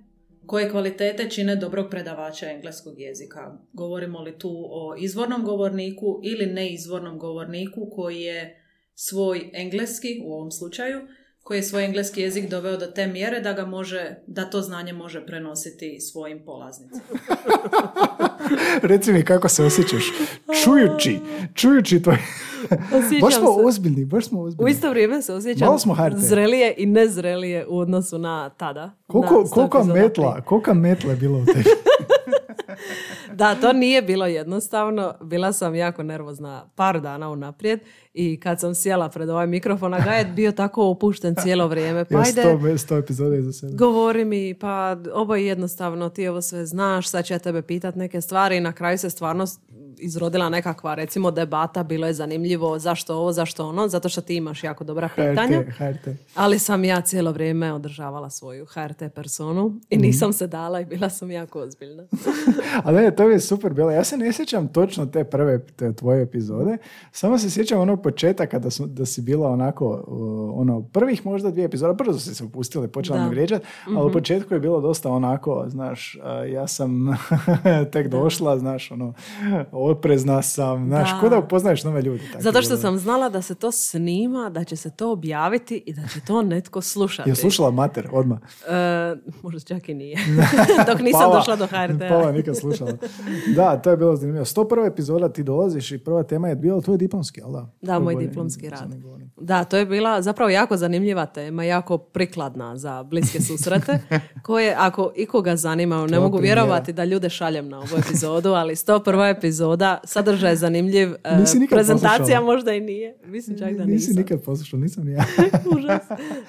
koje kvalitete čine dobrog predavača engleskog jezika. Govorimo li tu o izvornom govorniku ili neizvornom govorniku koji je svoj engleski, u ovom slučaju, koji je svoj engleski jezik doveo do te mjere da ga može, da to znanje može prenositi svojim polaznicima.
Reci mi kako se osjećaš čujući, čujući tvoj...
Osjećam
baš smo
se-
ozbiljni, baš smo
U
ozbiljni.
isto vrijeme se osjećam
Malo smo
zrelije i nezrelije u odnosu na tada.
Koliko,
na
koliko metla, koliko metla je bilo u tebi?
da, to nije bilo jednostavno. Bila sam jako nervozna par dana unaprijed i kad sam sjela pred ovaj mikrofon, a Gajet bio tako opušten cijelo vrijeme. Pa ajde,
sto, epizoda iza sebe.
govori mi, pa ovo je jednostavno, ti ovo sve znaš, sad ću ja tebe pitat neke stvari i na kraju se stvarno izrodila nekakva, recimo, debata, bilo je zanimljivo zašto ovo, zašto ono, zato što ti imaš jako dobra pitanja.
HRT, HRT.
Ali sam ja cijelo vrijeme održavala svoju HRT personu
Mhm.
i nisam se dala i bila sam jako ozbiljna.
Ali ne, to je super bilo. Ja se ne sjećam točno te prve te tvoje epizode, samo se sjećam onog početaka da, su, da si bila onako, uh, ono, prvih možda dvije epizoda, brzo si se upustila i počela me vrijeđat, ali u početku je bilo dosta onako, znaš, uh, ja sam tek došla, znaš, ono, oprezna sam, znaš,
Da.
ko da upoznaješ nove ljudi. tako
Zato što
bilo.
sam znala da se to snima, da će se to objaviti i da će to netko slušati.
Je slušala mater odmah?
E, možda čak i nije. Dok nisam
Pala-
došla do HRT-a.
Pala nikad slušala. Da, to je bilo zanimljivo. 101. epizoda ti dolaziš i prva tema je bila tvoj diplomski, jel da?
Da,
To
moj diplomski rad. Da, to je bila zapravo jako zanimljiva tema, jako prikladna za bliske susrete, koje ako ikoga zanima, ne
je
mogu vjerovati da ljude šaljem na ovu epizodu, ali 101. epizoda, sadržaj je zanimljiv, e,
Nisi
prezentacija
poslušala?
možda i nije, mislim čak da
Nisi
nisam.
nikad poslušao, nisam ni ja.
Užas.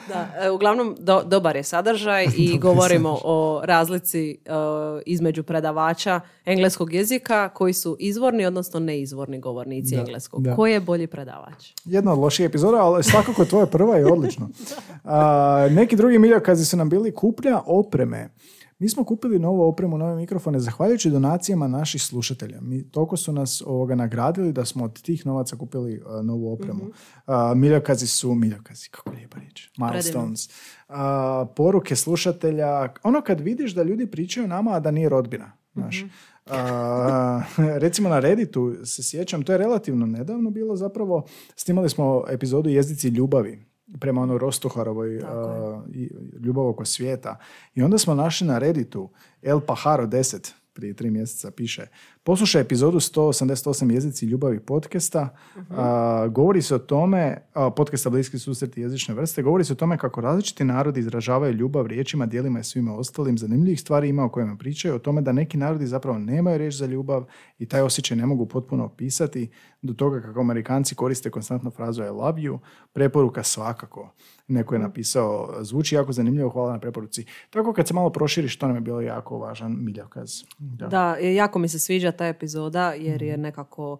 Da, e, uglavnom do- dobar je sadržaj i govorimo o razlici e, između predavača engleskog jezika koji su izvorni, odnosno neizvorni govornici
Da,
engleskog.
da.
Ko je bolji predavač?
Jedna od loših epizoda, ali svakako tvoja prva je odlično. A, neki drugi miljokazi su nam bili kupnja opreme. Mi smo kupili novu opremu, nove mikrofone, zahvaljujući donacijama naših slušatelja. Mi toliko su nas ovoga nagradili da smo od tih novaca kupili a, novu opremu. A, miljokazi su, miljokazi, kako lijepa riječ, milestones. A, poruke slušatelja, ono kad vidiš da ljudi pričaju nama, a da nije rodbina, znaš. A, recimo na Redditu se sjećam, to je relativno nedavno bilo zapravo, snimali smo epizodu Jezdici ljubavi prema ono Rostuharovoj a, i- ljubav oko svijeta. I onda smo našli na Redditu El Paharo 10 prije tri mjeseca piše poslušaj epizodu 188 jezici ljubavi podcasta a, govori se o tome a, podcasta Bliski susreti jezične vrste govori se o tome kako različiti narodi izražavaju ljubav riječima, dijelima i svima ostalim zanimljivih stvari ima o kojima pričaju o tome da neki narodi zapravo nemaju riječ za ljubav i taj osjećaj ne mogu potpuno opisati do toga kako Amerikanci koriste konstantno frazu I love you preporuka svakako neko je napisao, zvuči jako zanimljivo, hvala na preporuci. Tako kad se malo proširiš, to nam je bilo jako važan miljokaz. Da.
Da, jako mi se sviđa ta epizoda jer je nekako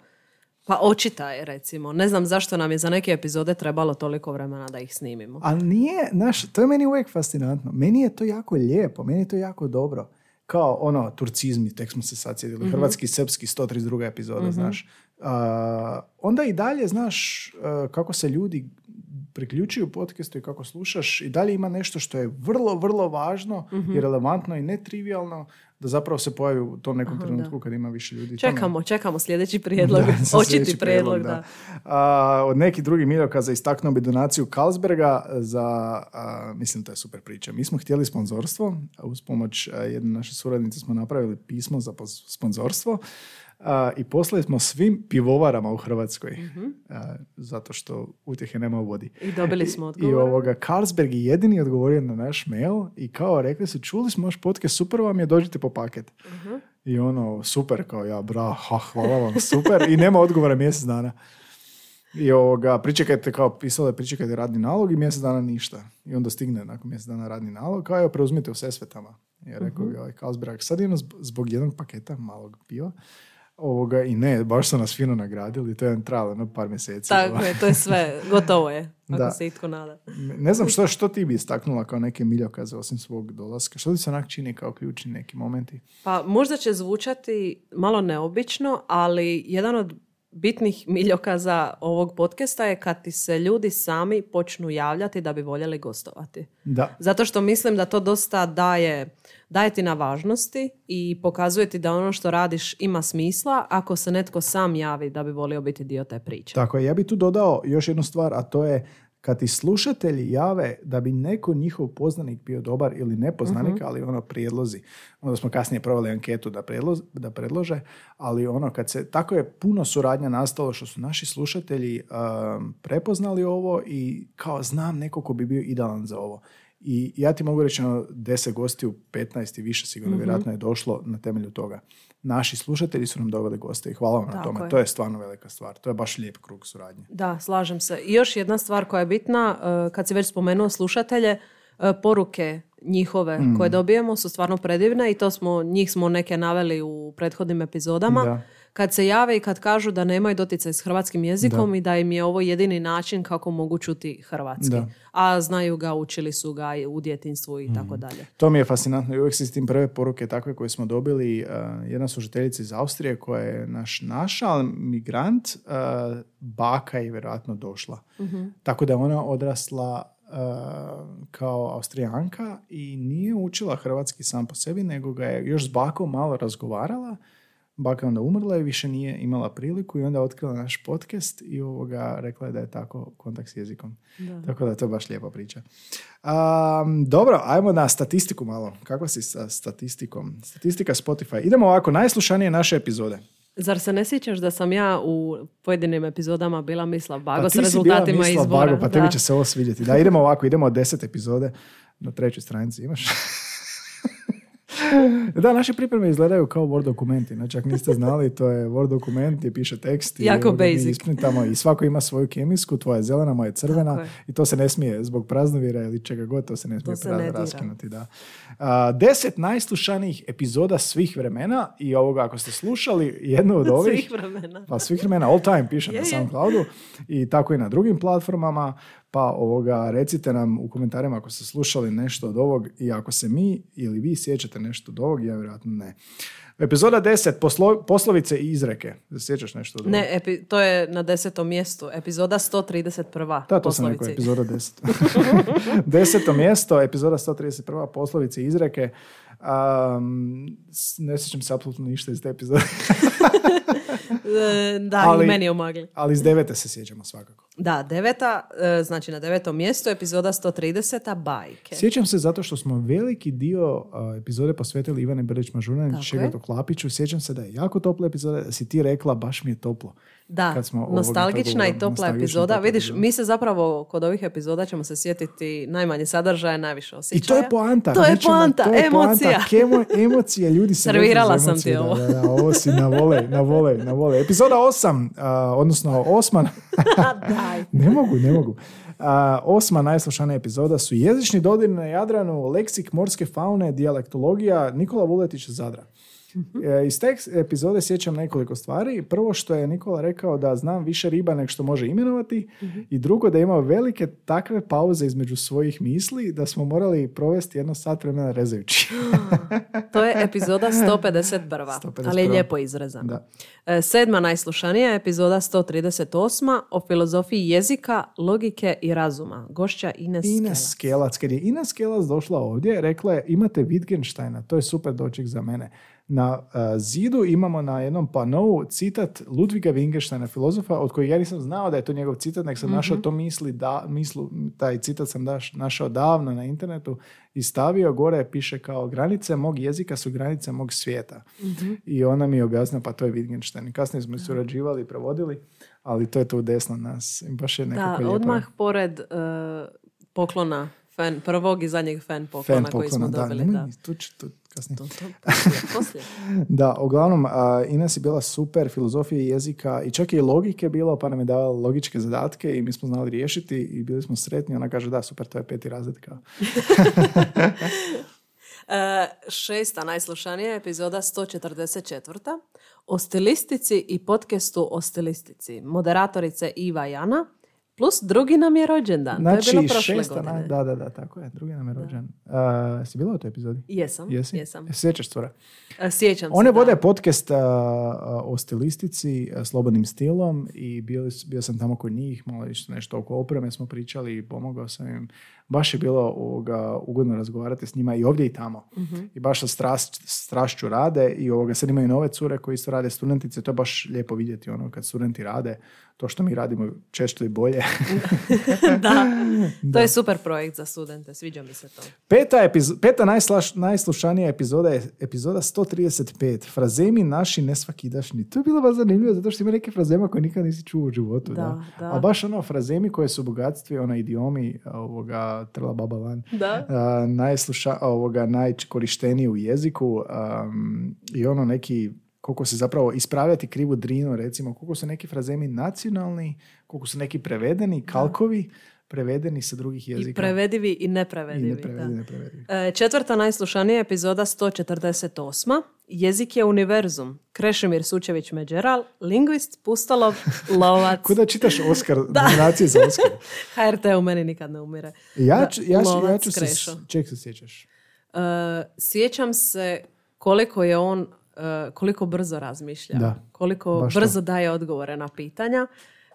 pa očita je recimo. Ne znam zašto nam je za neke epizode trebalo toliko vremena da ih snimimo.
Ali nije, znaš, to je meni uvijek fascinantno. Meni je to jako lijepo, meni je to jako dobro. Kao ono, turcizmi, tek smo se sad sjedili, hrvatski i srpski, 132. epizoda, znaš. A, onda i dalje, znaš, a, kako se ljudi priključuju podcastu i kako slušaš i dalje ima nešto što je vrlo, vrlo važno i relevantno i netrivialno da zapravo se pojavi u tom nekom trenutku kad ima više ljudi. To me-
Čekamo, čekamo sljedeći prijedlog,
da,
očiti prijedlog, da.
A, od nekih drugih miljokaza istaknuo bi donaciju Carlsberga za, a, mislim to je super priča. Mi smo htjeli sponzorstvo, a uz pomoć jedne naše suradnice smo napravili pismo za sponzorstvo a, i poslali smo svim pivovarama u Hrvatskoj,
Mhm.
a, zato što utjehe nema u vodi.
I dobili smo
I
odgovor.
ovoga, Carlsberg je jedini odgovorio na naš mail i kao rekli su, čuli smo vaš podcast, super vam je, dođite po paket.
Mhm.
I ono, super, kao ja, bra, ha, hvala vam, super. I nema odgovora mjesec dana. I ovoga, pričekajte, kao pisalo je, pričekajte radni nalog i mjesec dana ništa. I onda stigne nakon mjesec dana radni nalog, kao evo, preuzmite u Sesvetama. I ja rekao, uh Carlsberg, sad imam zb- zbog jednog paketa malog piva. Ovoga, I ne, baš su nas fino nagradili, to je trajalo jedno par mjeseci.
Tako je, to je sve, gotovo je, ako
Da.
se itko nada.
Ne znam što, što ti bi istaknula kao neke miljokaze osim svog dolaska. Što ti se onak čini kao ključni neki momenti?
Pa možda će zvučati malo neobično, ali jedan od bitnih miljokaza ovog podcasta je kad ti se ljudi sami počnu javljati da bi voljeli gostovati.
Da.
Zato što mislim da to dosta daje, daje ti na važnosti i pokazuje ti da ono što radiš ima smisla ako se netko sam javi da bi volio biti dio te priče.
Tako je, ja bi tu dodao još jednu stvar, a to je kad ti slušatelji jave da bi neko njihov poznanik bio dobar ili nepoznanik, ali ono prijedlozi. Onda smo kasnije proveli anketu da, predloz- da predlože, ali ono kad se, tako je puno suradnja nastalo što su naši slušatelji um, prepoznali ovo i kao znam neko ko bi bio idealan za ovo. I ja ti mogu reći, ono, 10 gostiju, 15 i više sigurno
Mhm.
vjerojatno je došlo na temelju toga. Naši slušatelji su nam doveli goste i hvala vam na tome.
je.
To je stvarno velika stvar. To je baš lijep krug suradnje.
Da, slažem se. I još jedna stvar koja je bitna, uh, kad si već spomenuo slušatelje, uh, poruke njihove
Mm.
koje dobijemo su stvarno predivne i to smo, njih smo neke naveli u prethodnim epizodama.
Da.
Kad se jave i kad kažu da nemaju doticaj s hrvatskim jezikom i da im je ovo jedini način kako mogu čuti hrvatski.
Da.
A znaju ga, učili su ga u djetinstvu
Mm.
i tako dalje.
To mi je fascinantno i uvijek se s tim prve poruke takve koje smo dobili. uh, jedna slušateljica iz Austrije koja je naš našal migrant, uh, baka je vjerojatno došla. Tako da je ona odrasla uh, kao Austrijanka i nije učila hrvatski sam po sebi, nego ga je još s bakom malo razgovarala. Baka je onda umrla i više nije imala priliku i onda otkrila naš podcast i ovoga rekla je da je tako kontakt s jezikom. Tako da to je baš lijepa priča. Um, dobro, ajmo na statistiku malo. Kako si sa statistikom? Statistika Spotify. Idemo ovako, najslušanije naše epizode.
Zar se ne sjećaš da sam ja u pojedinim epizodama bila Mislav Bago
Pa
s
bila
rezultatima
Mislav
izbora?
Bago, pa tebi
Da.
će se ovo svidjeti. Da, idemo ovako, idemo od deset epizode. Na trećoj stranici imaš. da, naše pripreme izgledaju kao Word dokumenti. Znači, ako niste znali, to je Word dokument gdje piše tekst.
Jako
i
basic.
isprintamo i svako ima svoju kemijsku, tvoja je zelena, moja je crvena
je.
i to se ne smije zbog praznovira ili čega god, to se ne smije
se ne
raskinuti. Da. A, deset najslušanijih epizoda svih vremena i ovoga, ako ste slušali jednu od ovih,
Svih vremena.
pa svih vremena, all time piše
Je,
na. SoundCloudu i tako i na drugim platformama, pa ovoga, recite nam u komentarima ako ste slušali nešto od ovog i ako se mi ili vi sjećate nešto od ovog, ja vjerojatno ne. Epizoda 10, poslo- poslovice i izreke. Sjećaš nešto od ovog?
Ne, epi- to je na desetom mjestu. Epizoda 131.
Da, to sam rekao, epizoda 10. Deseto mjesto, epizoda 131. poslovice i izreke. Um, ne sjećam se apsolutno ništa iz te epizode,
E, Da,
Ali-
i meni je umagli.
ali iz devete se sjećamo svakako.
Da, deveta, e, znači na devetom mjestu, epizoda 130. Bajke.
Sjećam se zato što smo veliki dio epizode posvetili Ivane Brlić Mažuranić,
Tako
Šegrtu Klapiću. Sjećam se da je jako topla epizoda, da si ti rekla baš mi je toplo.
Da,
kad smo
nostalgična i topla
i
epizoda.
topla
Vidiš,
epizoda.
mi se zapravo kod ovih epizoda ćemo se sjetiti najmanje sadržaja, najviše
I
osjećaja.
to je poanta.
To je poanta,
to je
emocija.
Poanta. Kemo- emocije, ljudi se
Servirala sam ti ovo.
Da, da, da, ovo si na vole, na vole, na vole. Epizoda 8, odnosno osma,
Daj.
ne mogu, ne mogu. A, osma najslušanija epizoda su jezični dodir na Jadranu, leksik morske faune, dijalektologija, Nikola Vuletić Zadra. E, Iz te epizode sjećam nekoliko stvari. Prvo što je Nikola rekao da znam više riba nego što može imenovati i drugo da ima velike takve pauze između svojih misli da smo morali provesti jedno sat vremena rezajući.
To je epizoda 151.
151.
ali je lijepo izrezano.
Da.
E, Sedma najslušanija epizoda 138. o filozofiji jezika, logike i razuma. Gošća Ines,
Ines
Skela.
Skelac. Kad je Ines Skelac došla ovdje, rekla je imate Wittgensteina, to je super doček za mene. Na uh, zidu imamo na jednom panovu citat Ludviga Wittgensteina, filozofa, od kojeg ja nisam znao da je to njegov citat, nek sam našao to misli, da, mislu, taj citat sam daš, našao davno na internetu i stavio gore, piše kao granice mog jezika su granice mog svijeta. I ona mi je objasnila, pa to je Wittgenstein. Kasnije smo surađivali i prevodili, ali to je tu desno nas. I baš je nekako
Da,
lijepo.
odmah pored e, poklona fan, prvog i zadnjeg fan poklona,
Fan
koji smo
poklona, da,
dobili. Da,
tu tu kasnije.
To, to, poslije, poslije.
Da, uglavnom, a, Ines je bila super, filozofije jezika i čak je i logike bilo, pa nam je davala logičke zadatke i mi smo znali riješiti i bili smo sretni. Ona kaže, da, super, to je peti razred. Kao.
E, šesta najslušanija epizoda 144. O stilistici i podcastu o stilistici. Moderatorice Iva Jana plus drugi nam je rođendan. to
Znači,
je bilo prošle
šesta,
godine.
da, da, da, tako je, drugi nam je rođen. A, si bila u toj epizodi?
Jesam,
Jesi?
jesam.
Sjećaš stvora?
E, Sjećam
One
se, da.
vode podcast a, a, o stilistici, a, slobodnim stilom i s- bio sam tamo kod njih, malo nešto oko opreme smo pričali i pomogao sam im. Baš je bilo ovoga, ugodno razgovarati s njima i ovdje i tamo. I baš sa strast, strašću rade i ovoga, sad imaju nove cure koji isto rade studentice, to je baš lijepo vidjeti ono kad studenti rade, to što mi radimo često i bolje.
da, to je super projekt za studente, sviđa mi se to.
Peta, epizo- peta najslaš- najslušanija epizoda je epizoda 135. Frazemi naši nesvakidašnji. To je bilo baš zanimljivo zato što ima neke frazema koje nikad nisi čuo u životu. Da,
Da, da.
A baš ono frazemi koje su bogatstvi, ona idiomi ovoga trla baba van.
Da.
a, najsluša, ovoga, najkorišteniji u jeziku um, i ono neki koliko se zapravo ispravljati krivu drinu, recimo, koliko su neki frazemi nacionalni, koliko su neki prevedeni, kalkovi, prevedeni sa drugih jezika.
I prevedivi i
I
neprevedivi.
neprevedivi,
da.
neprevedivi.
E, Četvrta najslušanija epizoda 148. Jezik je univerzum. Krešimir Sučević-Međeral, lingvist, pustolov, lovac.
Kuda čitaš Oscar, nominacije za Oscar?
HRT u meni nikad ne umire.
Ja, ću, ja, ću- ja ću se... Ček se sjećaš?
E, sjećam se koliko je on, e, koliko brzo razmišlja.
Da,
koliko
to.
brzo daje odgovore na pitanja.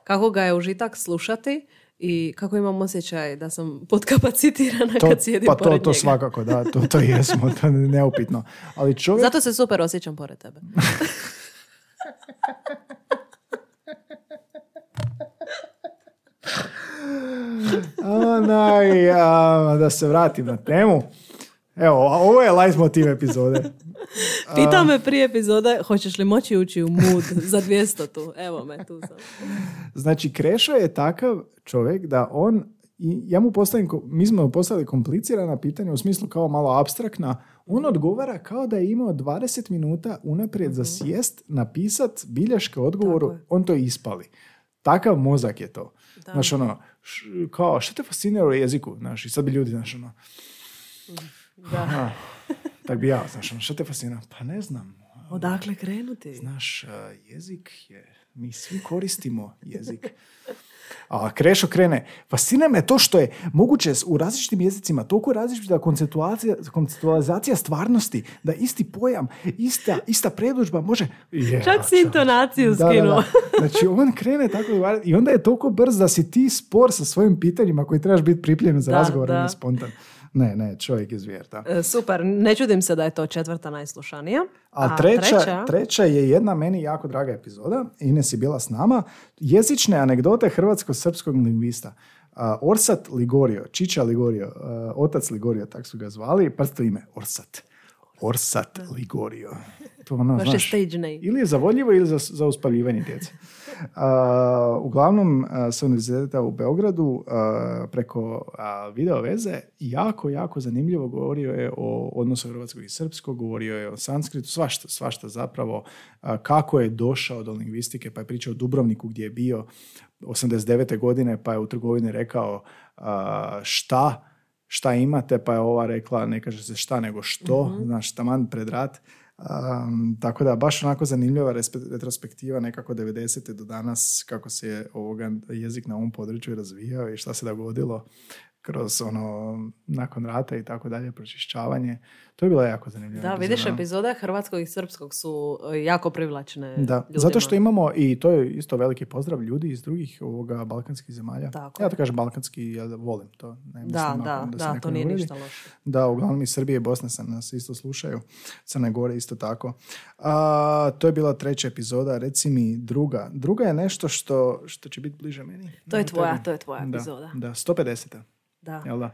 Kako ga je užitak slušati i kako imam osjećaj da sam podkapacitirana
To,
kad sjedim
pa to,
pored
to
njega.
svakako, da, to, to jesmo, to je neupitno. Ali čovjek...
Zato se super osjećam pored tebe.
Onaj, a, da se vratim na temu. Evo, ovo je light motiv epizode.
Pita me prije epizode, hoćeš li moći ući u mood za 200 tu? Evo me, tu sam.
Znači, Krešo je takav čovjek da on, i ja mu postavim, mi smo mu postavili komplicirana pitanja u smislu kao malo abstraktna, on odgovara kao da je imao 20 minuta unaprijed za sjest, napisat bilješke odgovoru, on to ispali. Takav mozak je to.
Da.
Znaš, ono, š- kao, što te fascinira u jeziku? Znaš, i sad bi ljudi, znaš, ono,
Da.
tak bi ja, znaš, ono, što te fascinira? Pa ne znam,
Odakle krenuti?
Znaš, a, jezik je, mi svi koristimo jezik. A Krešo krene, fascina me to što je moguće u različitim jezicima toliko različita konceptualizacija, konceptualizacija stvarnosti, da isti pojam, ista, ista predodžba može... Je,
Čak si intonaciju
da, da,
skinuo.
da. Znači, on krene tako i onda je toliko brz da si ti spor sa svojim pitanjima koji trebaš biti pripremljen za
Da,
razgovor, a
da.
ne spontan. Ne, ne, čovjek je zvijer, da.
E, Super, ne čudim se da je to četvrta najslušanija.
A, treća, treća? je jedna meni jako draga epizoda, Ines je bila s nama, jezične anegdote hrvatsko-srpskog lingvista. A, Orsat Ligorio, Čiča Ligorio, a, otac Ligorio, tak su ga zvali, pa to ime, Orsat. Orsat Ligorio. To ono,
Baš je
znaš,
stage name.
ili je zavodljivo ili za, za uspaljivanje djece. A, uglavnom, sa univerziteta u Beogradu a, preko a, video veze jako, jako zanimljivo govorio je o odnosu hrvatskog i srpskog, govorio je o sanskritu, svašta, svašta zapravo, kako je došao do lingvistike, pa je pričao o Dubrovniku gdje je bio 89. godine, pa je u trgovini rekao a, šta, šta imate, pa je ova rekla, ne kaže se šta nego što, znaš, taman pred rat. Um, tako da baš onako zanimljiva retrospektiva nekako 90. do danas kako se je ovoga jezik na ovom području razvijao i šta se dogodilo kroz ono nakon rata i tako dalje, pročišćavanje. To je bila jako zanimljiva
Da,
epizoda.
vidiš, epizode hrvatskog i srpskog su e, jako privlačne
Da,
ljudima.
zato što imamo, i to je isto veliki pozdrav ljudi iz drugih ovoga balkanskih zemalja.
Tako
ja to kažem balkanski, ja volim to. Ne mislim
Da, da, da,
neko
to nije ništa loše.
Da, uglavnom iz Srbije i Bosne se nas isto slušaju. Crne Gore isto tako. A, to je bila treća epizoda. Reci mi druga. Druga je nešto što, što će biti bliže meni.
To je tvoja,
tebi.
to je tvoja
Da,
epizoda.
Da, 150.
Da.
Jel da?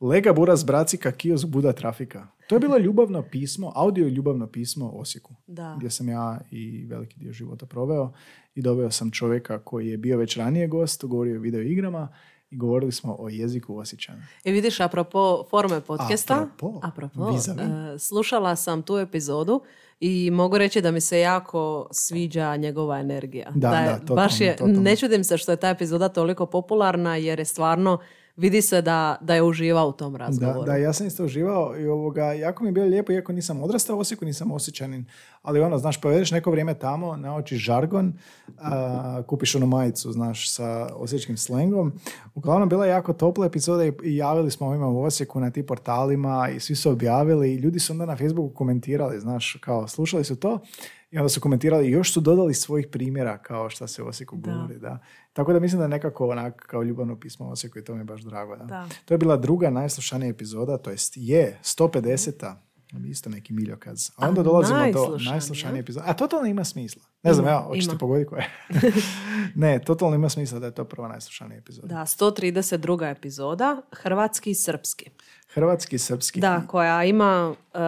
Lega Buras Bracika, kiosk Buda Trafika. To je bilo ljubavno pismo, audio ljubavno pismo Osijeku.
Da.
Gdje sam ja i veliki dio života proveo i dobio sam čovjeka koji je bio već ranije gost, govorio o video igrama i govorili smo o jeziku Osjećana.
I vidiš, apropo forme podcasta,
Apropo,
apropo, e, slušala sam tu epizodu i mogu reći da mi se jako sviđa njegova energija.
Da,
je,
da, totalno,
baš je,
totalno.
ne čudim se što je ta epizoda toliko popularna jer je stvarno, vidi se da, da je uživao u tom
Da,
razgovoru.
da, ja sam isto uživao i ovoga, jako mi je bilo lijepo, iako nisam odrastao u Osijeku, nisam osjećanin, ali ono, znaš, povedeš neko vrijeme tamo, naučiš žargon, a, kupiš onu majicu, znaš, sa osječkim slengom. Uglavnom, bila je jako topla epizoda i, javili smo ovima u Osijeku na tim portalima i svi su objavili i ljudi su onda na Facebooku komentirali, znaš, kao slušali su to i onda su komentirali i još su dodali svojih primjera kao šta se u Osijeku
Da.
govori, da. Tako da mislim da nekako onak kao ljubavno pismo Osijeku i to mi je baš drago, da.
Da.
To je bila druga najslušanija epizoda, to jest je 150. Isto neki miljokaz. A onda dolazimo do najslušanije epizode. A totalno ima smisla. Ne znam, ja, hoćete
ima.
pogoditi koje? ne, totalno ima smisla da je to prva najslušanija epizoda.
Da, 132. epizoda, hrvatski i srpski.
Hrvatski, srpski.
Da, koja ima, e,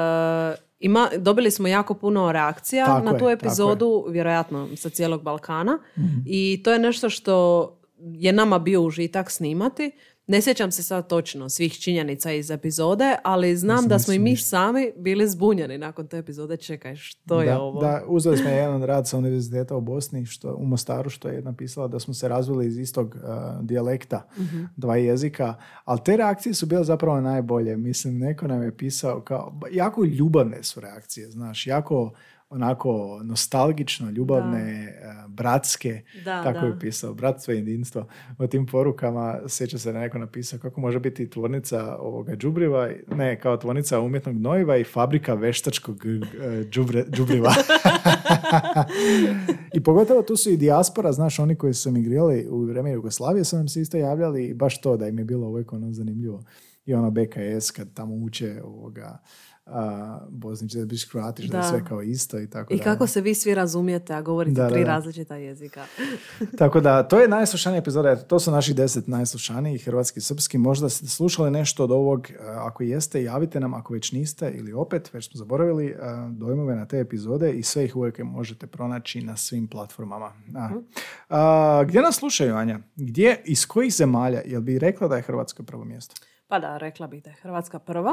ima, dobili smo jako puno reakcija
Tako
na
je,
tu
tako
epizodu, vjerojatno sa cijelog Balkana.
Mhm.
I to je nešto što je nama bio užitak snimati. Ne sjećam se sad točno svih činjenica iz epizode, ali znam
Mislim,
da smo i mi sami bili zbunjeni nakon te epizode. Čekaj, što je ovo?
Da, uzeli smo jedan rad sa univerziteta u Bosni, što, u Mostaru, što je napisala da smo se razvili iz istog uh, dijalekta,
Mhm.
dva jezika, ali te reakcije su bile zapravo najbolje. Mislim, neko nam je pisao kao, jako ljubavne su reakcije, znaš, jako onako nostalgično, ljubavne, uh, bratske,
Da,
tako
da.
je pisao, bratstvo i jedinstvo. U tim porukama sjeća se da neko napisao kako može biti tvornica ovoga đubriva, ne, kao tvornica umjetnog gnojiva i fabrika veštačkog e, đubre, đubriva. I pogotovo tu su i dijaspora, znaš, oni koji su emigrirali u vrijeme Jugoslavije su nam se isto javljali i baš to da im je bilo uvijek ono zanimljivo. I ono BKS kad tamo uče ovoga a, Bosnić, da biš Kroatiš, da. je
Da.
sve kao isto i tako
I
da.
kako se vi svi razumijete, a govorite
Da,
tri
da.
različita jezika.
Tako da, to je najslušanija epizoda, jer to su naši deset najslušanijih hrvatski i srpski. Možda ste slušali nešto od ovog, e, ako jeste, javite nam, ako već niste ili opet, već smo zaboravili, e, dojmove na te epizode i sve ih uvijek možete pronaći na svim platformama. A. A, gdje nas slušaju, Anja? Gdje, iz kojih zemalja? Jel bi rekla da je Hrvatska prvo mjesto?
Pa da, rekla bih da je Hrvatska prva.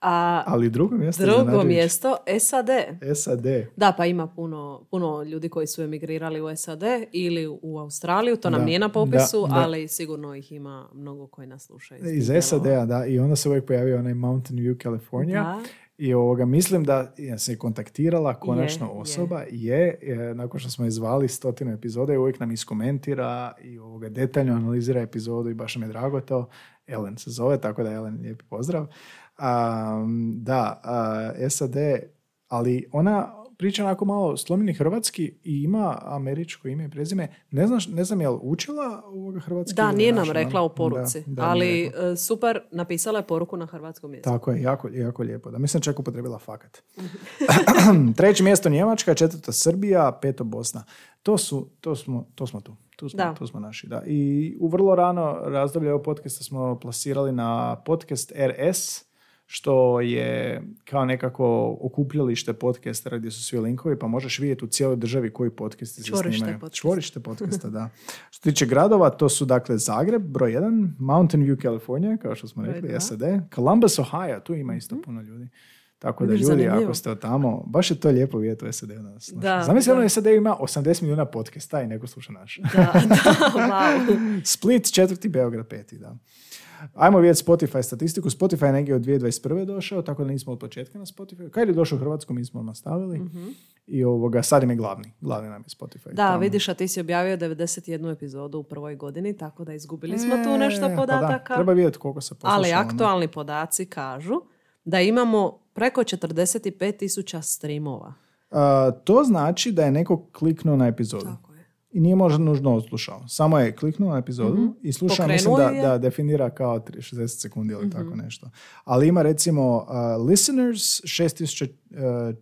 A
Ali drugo mjesto je
drugo mjesto SAD.
SAD.
Da, pa ima puno, puno ljudi koji su emigrirali u SAD ili u Australiju, to nam
Da,
nije na popisu,
da, da.
ali sigurno ih ima mnogo koji nas slušaju.
Iz
tih
SAD-a, da. I onda se uvijek pojavio onaj Mountain View, California.
Da.
I ovoga, mislim da se kontaktirala konačno
Je,
osoba, je, je, nakon što smo je zvali stotinu epizode, uvijek nam iskomentira i ovoga, detaljno analizira epizodu i baš nam je drago to. Ellen se zove, tako da Ellen, lijepi pozdrav. Um, da, a, SAD, ali ona priča onako malo slomljeni hrvatski i ima američko ime i prezime. Ne, znaš, ne znam je li učila ovoga hrvatski?
Da, nije nam rekla u poruci,
Da, da,
ali e, super, napisala je poruku na hrvatskom jeziku.
Tako je, jako, jako lijepo. Da, mislim čak upotrebila fakat. Treće mjesto Njemačka, četvrta Srbija, peto Bosna. To, su, to, smo, to smo tu. Tu smo,
Da.
tu smo naši, da. I u vrlo rano razdoblje ovog podcasta smo plasirali na podcast RS, što je kao nekako okupljalište podcastera gdje su svi linkovi, pa možeš vidjeti u cijeloj državi koji podcasti se
Čvorište
snimaju.
podcasta.
Čvorište podcasta, da. Što se tiče gradova, to su dakle Zagreb, broj 1, Mountain View, California, kao što smo rekli. SAD, Columbus, Ohio, tu ima isto puno ljudi. Tako da ljudi,
zanimljivo.
ako ste tamo, baš je to lijepo vidjeti u SAD-u sluša.
Da,
Zamisli ono SAD ima 80 milijuna podcasta i neko sluša naš.
Da, da, wow.
Split četvrti, Beograd peti, da. Ajmo vidjeti Spotify statistiku. Spotify je negdje od 2021. došao, tako da nismo od početka na Spotify. Kad je došao u Hrvatsku, mi smo nastavili. I ovoga, sad im je glavni. Glavni nam je Spotify.
Da,
Tamo.
vidiš, a ti si objavio 91 epizodu u prvoj godini, tako da izgubili smo tu
E,
nešto
pa da,
podataka.
treba vidjeti koliko se poslušalo.
Ali aktualni podaci kažu da imamo preko 45 tisuća streamova.
A, to znači da je neko kliknuo na epizodu.
Tako je.
I nije možda nužno odslušao. Samo je kliknuo na epizodu i slušao, mislim da.
Mhm.
da definira kao tri- 60 sekundi ili tako nešto. Ali ima recimo uh, listeners 6248,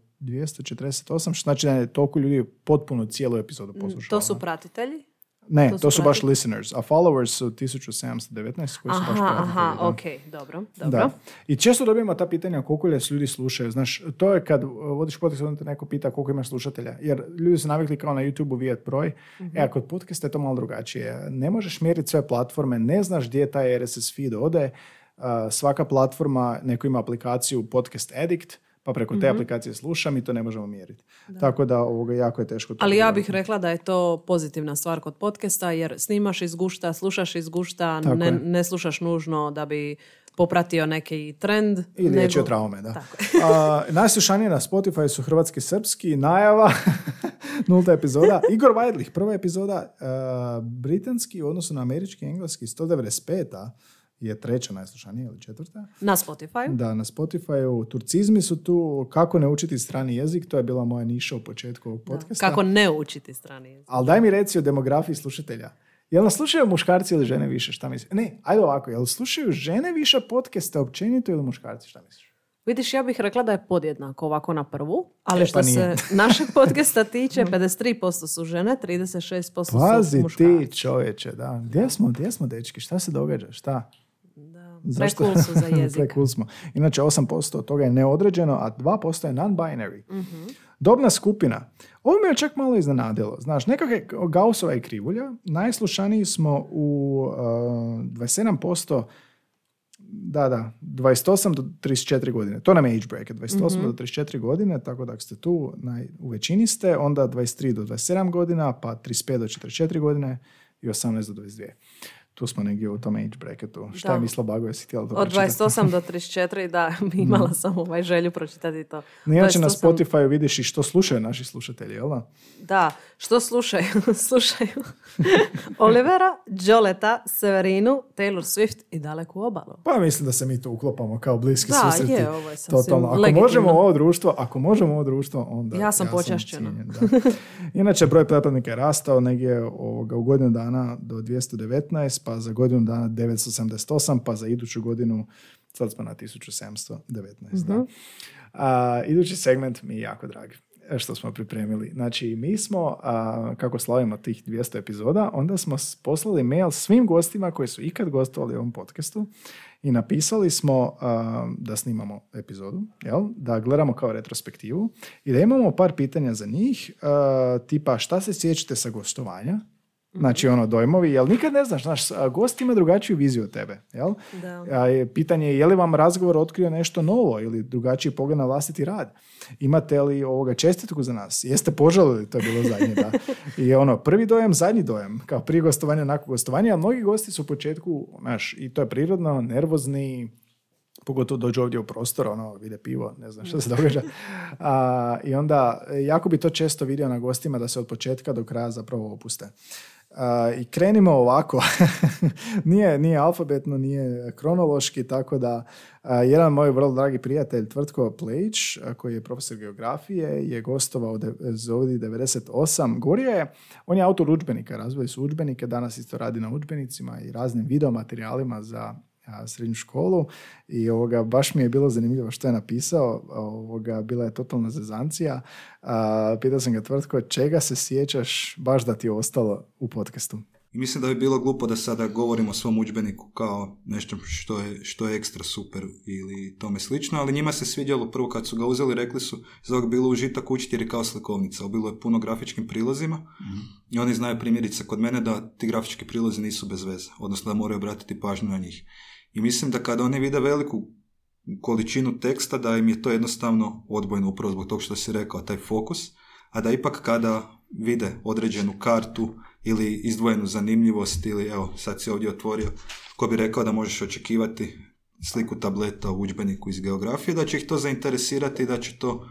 što znači da je toliko ljudi potpuno cijelu epizodu poslušalo.
Mm, To su pratitelji?
Ne,
to
to
su
su, baš listeners, a followers su 1719 koji su baš
Aha,
pratitelji.
aha,
da.
ok, dobro, dobro.
Da. I često dobijemo ta pitanja koliko li ljudi slušaju. Znaš, to je kad uh, vodiš podcast, onda te neko pita koliko imaš slušatelja. Jer ljudi su navikli kao na YouTube-u broj. E, a kod podcasta je to malo drugačije. Ne možeš mjeriti sve platforme, ne znaš gdje taj RSS feed ode. Uh, svaka platforma, neko ima aplikaciju Podcast Addict, pa preko te aplikacije slušam i to ne možemo mjeriti. Tako da ovoga jako je teško to
Ali ja bih rekla da je to pozitivna stvar kod podcasta jer snimaš iz gušta, slušaš iz gušta, ne, ne slušaš nužno da bi popratio neki trend.
Ili riječ je
nego-
o traume, da. A, najslušanije na Spotify su hrvatski srpski, najava, nulta epizoda. Igor Vajdlih, prva epizoda, a, britanski u odnosu na američki i engleski, 195 je treća najslušanija ili četvrta.
Na Spotify.
Da, na Spotify Turcizmi su tu, kako ne učiti strani jezik, to je bila moja niša u početku ovog podcasta.
Kako ne učiti strani jezik.
Ali daj mi reci o demografiji slušatelja. Jel nas slušaju muškarci ili žene više, šta misliš? Ne, ajde ovako, jel slušaju žene više podcaste općenito ili muškarci, šta misliš?
Vidiš, ja bih rekla da je podjednako ovako na prvu, ali
E,
što
pa
se našeg podcasta tiče, 53% su žene, 36%
Pazi
su muškarci.
ti čovječe, da. Gdje smo, gdje smo dečki? Šta se događa? Šta? Zašto?
Su za jezik.
Smo. Inače, 8% od toga je neodređeno, a 2% je non-binary.
Mhm.
Dobna skupina. Ovo me je čak malo iznenadilo. Znaš, nekakve Gaussova i krivulja. Najslušaniji smo u uh, 27% da, da, 28 do 34 godine. To nam je age bracket, 28
Mhm.
do 34 godine, tako da ako ste tu, naj, u većini ste, onda 23 do 27 godina, pa 35 do 44 godine i 18 do 22. Tu smo negdje u tom age bracketu. Šta
Da.
je mislila Bago, jesi htjela to
Od
pročitati?
28 do 34, da, imala sam ovaj želju pročitati to.
Inače na
28
Spotify vidiš i što slušaju naši slušatelji, jel da?
Da, što slušaju? slušaju Olivera, Joleta, Severinu, Taylor Swift i Daleku obalu.
Pa mislim da se mi tu uklopamo kao bliski
Da,
susreti.
je, ovo je
Totalno. Ako
legitimno.
možemo ovo društvo, ako možemo ovo društvo, onda...
Ja sam počašćena.
cijenjen, da. Inače, broj pretplatnika je rastao negdje ovoga, u godinu dana do 219, pa za godinu dana 978, pa za iduću godinu sad smo na 1719. Da.
Mhm.
A, idući segment mi je jako drag e, što smo pripremili. Znači, mi smo, a, kako slavimo tih 200 epizoda, onda smo poslali mail svim gostima koji su ikad gostovali u ovom podcastu i napisali smo a, da snimamo epizodu, jel? da gledamo kao retrospektivu i da imamo par pitanja za njih, a, tipa šta se sjećate sa gostovanja, Znači ono dojmovi, jel nikad ne znaš, znaš, gost ima drugačiju viziju od tebe, jel?
Da.
A pitanje je je li vam razgovor otkrio nešto novo ili drugačiji pogled na vlastiti rad? Imate li ovoga čestitku za nas? Jeste požalili, to je bilo zadnje, da. I ono, prvi dojam, zadnji dojam, kao prije gostovanja, nakon gostovanja, a mnogi gosti su u početku, znaš, i to je prirodno, nervozni, pogotovo dođu ovdje u prostor, ono, vide pivo, ne znam što se događa. A, I onda, jako bi to često vidio na gostima da se od početka do kraja zapravo opuste. I krenimo ovako, nije, nije alfabetno, nije kronološki, tako da jedan moj vrlo dragi prijatelj Tvrtko Plejić, koji je profesor geografije, je gostovao de, Zovidi 98. Govorio je, on je autor udžbenika, razvoj su udžbenike, danas isto radi na udžbenicima i raznim videomaterijalima za a, srednju školu i ovoga, baš mi je bilo zanimljivo što je napisao, ovoga, bila je totalna zezancija. A, pitao sam ga tvrtko, čega se sjećaš baš da ti je ostalo u podcastu?
I mislim da bi bilo glupo da sada govorimo o svom udžbeniku kao nešto što je, što je ekstra super ili tome slično, ali njima se svidjelo prvo kad su ga uzeli, rekli su za ovog bilo užitak učiti jer je kao slikovnica, bilo je puno grafičkim prilozima i oni znaju primjerice kod mene da ti grafički prilozi nisu bez veze, odnosno da moraju obratiti pažnju na njih. I mislim da kada oni vide veliku količinu teksta, da im je to jednostavno odbojno upravo zbog tog što si rekao, taj fokus, a da ipak kada vide određenu kartu ili izdvojenu zanimljivost ili evo sad si ovdje otvorio ko bi rekao da možeš očekivati sliku tableta u udžbeniku iz geografije, da će ih to zainteresirati i da će to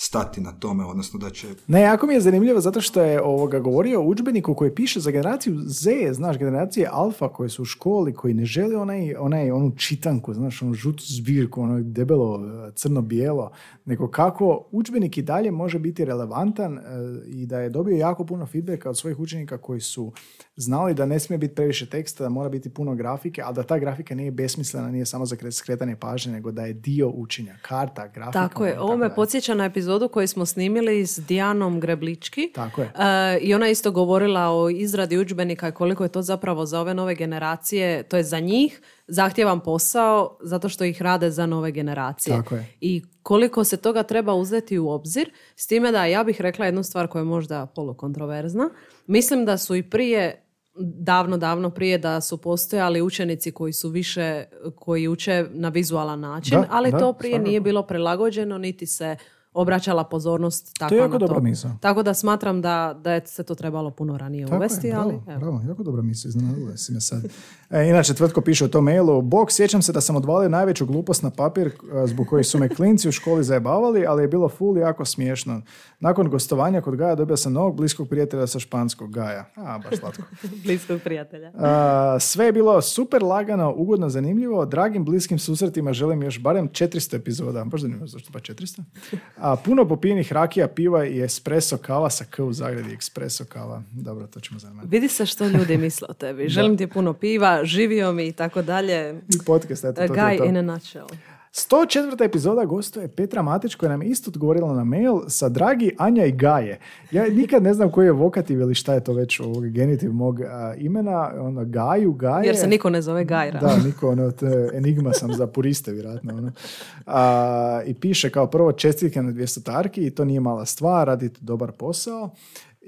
stati na tome, odnosno da će
Ne, jako mi je zanimljivo zato što je ovoga govorio o udžbeniku koji piše za generaciju Z, znaš, generacije alfa koje su u školi, koji ne žele onaj, onaj, onu čitanku, znaš, onu žutu zbirku, ono debelo, e, crno-bijelo, nego kako udžbenik i dalje može biti relevantan e, i da je dobio jako puno feedbacka od svojih učenika koji su znali da ne smije biti previše teksta, da mora biti puno grafike, ali da ta grafika nije besmislena, nije samo za kre- skretanje pažnje, nego da je dio učenja, karta, grafika.
Tako je, ovo me podsjeća na epizodu koju smo snimili s Dijanom Greblički.
Tako je.
E, I ona je isto govorila o izradi udžbenika i koliko je to zapravo za ove nove generacije, to je za njih zahtjevan posao zato što ih rade za nove generacije.
Tako je.
I koliko se toga treba uzeti u obzir, s time da ja bih rekla jednu stvar koja je možda polukontroverzna. Mislim da su i prije davno, davno prije da su postojali učenici koji su više, koji uče na vizualan način,
Da,
ali
da,
to prije
svakako.
nije bilo prilagođeno, niti se obraćala pozornost tako
To je jako
na
dobra
to.
misao.
Tako da smatram da, da je se to trebalo puno ranije
Tako
uvesti,
je, bravo,
ali evo.
bravo, jako dobra misla, iznenadila si me sad. E, inače, Tvrtko piše u tom mailu, Bog, sjećam se da sam odvalio najveću glupost na papir e, zbog kojih su me klinci u školi zajebavali, ali je bilo full jako smiješno. Nakon gostovanja kod Gaja dobio sam novog bliskog prijatelja sa španskog Gaja. A, baš slatko.
Bliskog prijatelja.
A, sve je bilo super lagano, ugodno, zanimljivo. Dragim bliskim susretima želim još barem 400 epizoda. Baš zanimljivo, zašto pa 400? A, puno popijenih rakija, piva i espresso kava sa K u zagradi. Espresso kava. Dobro, to ćemo zanimati.
Vidi se što ljudi misle o tebi. Želim ti puno piva, živio mi i tako dalje.
I podcast, eto, to, to,
Guy
to.
in a nutshell.
104. epizoda gostuje Petra Matić koja nam je isto odgovorila na mail sa dragi Anja i Gaje. Ja nikad ne znam koji je vokativ ili šta je to već ovog genitiv mog a, imena. Ono, Gaju, Gaje.
Jer se niko ne zove Gajra.
Da, niko, ono, enigma sam za puriste, vjerojatno. Ono. A, I piše kao prvo čestitke na 200 tarki i to nije mala stvar, radite dobar posao.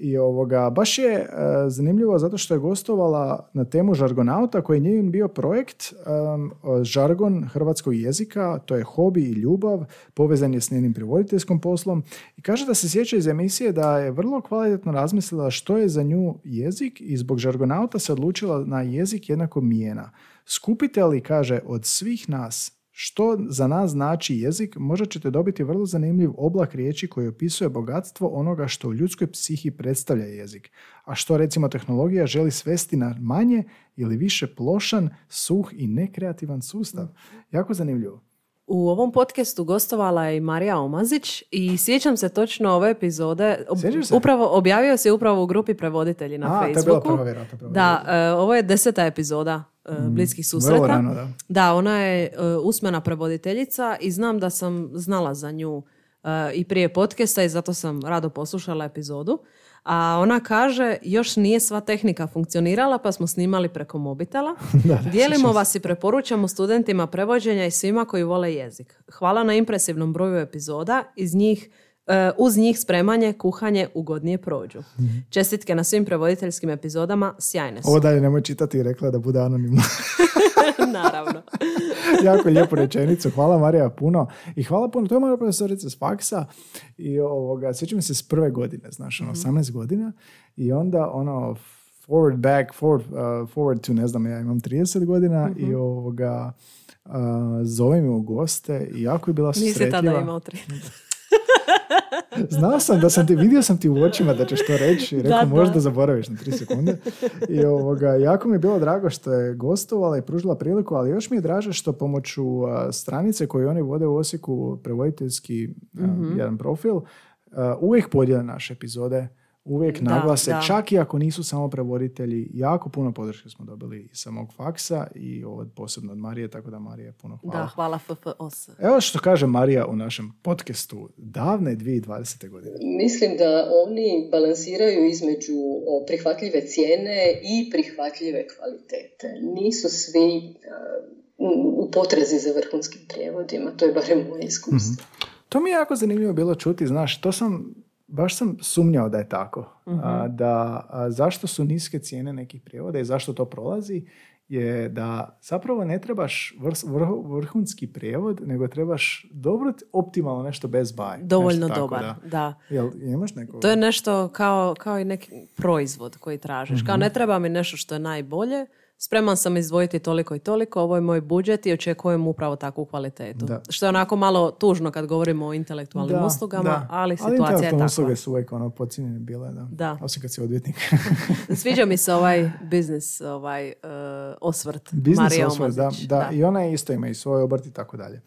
I ovoga, baš je e, zanimljivo zato što je gostovala na temu žargonauta koji je njen bio projekt o žargon hrvatskog jezika, to je hobi i ljubav, povezan je s njenim prevoditeljskom poslom i kaže da se sjeća iz emisije da je vrlo kvalitetno razmislila što je za nju jezik i zbog žargonauta se odlučila na jezik jednako mijena. Skupite li, kaže, od svih nas što za nas znači jezik, možda ćete dobiti vrlo zanimljiv oblak riječi koji opisuje bogatstvo onoga što u ljudskoj psihi predstavlja jezik, a što recimo tehnologija želi svesti na manje ili više plošan, suh i nekreativan sustav. Jako zanimljivo.
U ovom podcastu gostovala je Marija Omazić i sjećam se točno ove epizode.
Se?
Upravo, objavio se upravo u grupi prevoditelji na
A, to je bila
Facebooku.
prva, vjerojatno, prva.
Da, e, ovo je deseta epizoda bliskih susreta.
Mm, Vrlo rano, da.
Da, ona je e, usmena prevoditeljica i znam da sam znala za nju e, i prije podcasta i zato sam rado poslušala epizodu. A ona kaže, još nije sva tehnika funkcionirala pa smo snimali preko mobitela. Dijelimo vas i preporučamo studentima prevođenja i svima koji vole jezik. Hvala na impresivnom broju epizoda, iz njih e, uz njih spremanje, kuhanje ugodnije prođu. Čestitke na svim prevoditeljskim epizodama, sjajne su.
Ovo dalje nemoj čitati i rekla da bude anonimno.
Naravno.
jako lijepu rečenicu. Hvala Marija puno. I hvala puno. To je moja profesorica s faksa. I ovoga, sjećam se s prve godine, znaš, ono, 18 godina. I onda ono, forward back, forward, uh, forward to, ne znam, ja imam 30 godina i ovoga, uh, zove u goste i jako je bila
Nisi tada
sretljiva.
imao tri.
Znao sam da sam ti, vidio sam ti u očima da ćeš to reći i rekao
Da, da.
možda zaboraviš na tri sekunde. I ovoga, jako mi je bilo drago što je gostovala i pružila priliku, ali još mi je draže što pomoću stranice koju oni vode u Osijeku, prevoditeljski a,
Mhm.
jedan profil, uvijek podijele naše epizode, uvijek
Da,
naglase,
da.
čak i ako nisu samo prevoditelji, jako puno podrške smo dobili i sa mog faksa i ovo posebno od Marije, tako da Marije puno hvala.
Da, hvala FFOS.
Evo što kaže Marija u našem podcastu davne 2020. godine.
Mislim da oni balansiraju između prihvatljive cijene i prihvatljive kvalitete. Nisu svi a, u- potrazi za vrhunskim prijevodima, to je barem moje iskustvo.
To mi je jako zanimljivo bilo čuti, znaš, to sam, baš sam sumnjao da je tako. A, da, a, zašto su niske cijene nekih prijevoda i zašto to prolazi, je da zapravo ne trebaš vrh- vrhunski prijevod, nego trebaš dobro, optimalno nešto bez baj.
Dovoljno
Nešto tako,
dobar,
da.
da.
Jel imaš neko?
To je nešto kao, kao i neki proizvod koji tražiš. Kao ne treba mi nešto što je najbolje, spreman sam izdvojiti toliko i toliko, ovo je moj budžet i očekujem upravo takvu kvalitetu.
Da.
Što je onako malo tužno kad govorimo o intelektualnim
Da,
uslugama,
da.
ali situacija je
intelektualne
takva.
usluge su uvijek ono podcijenjene bile, da.
Da.
Osim kad si odvjetnik.
Sviđa mi se ovaj biznis, ovaj eh, osvrt
Biznis
Marija
osvrt, da, da, I ona je isto ima i svoj obrt i tako dalje.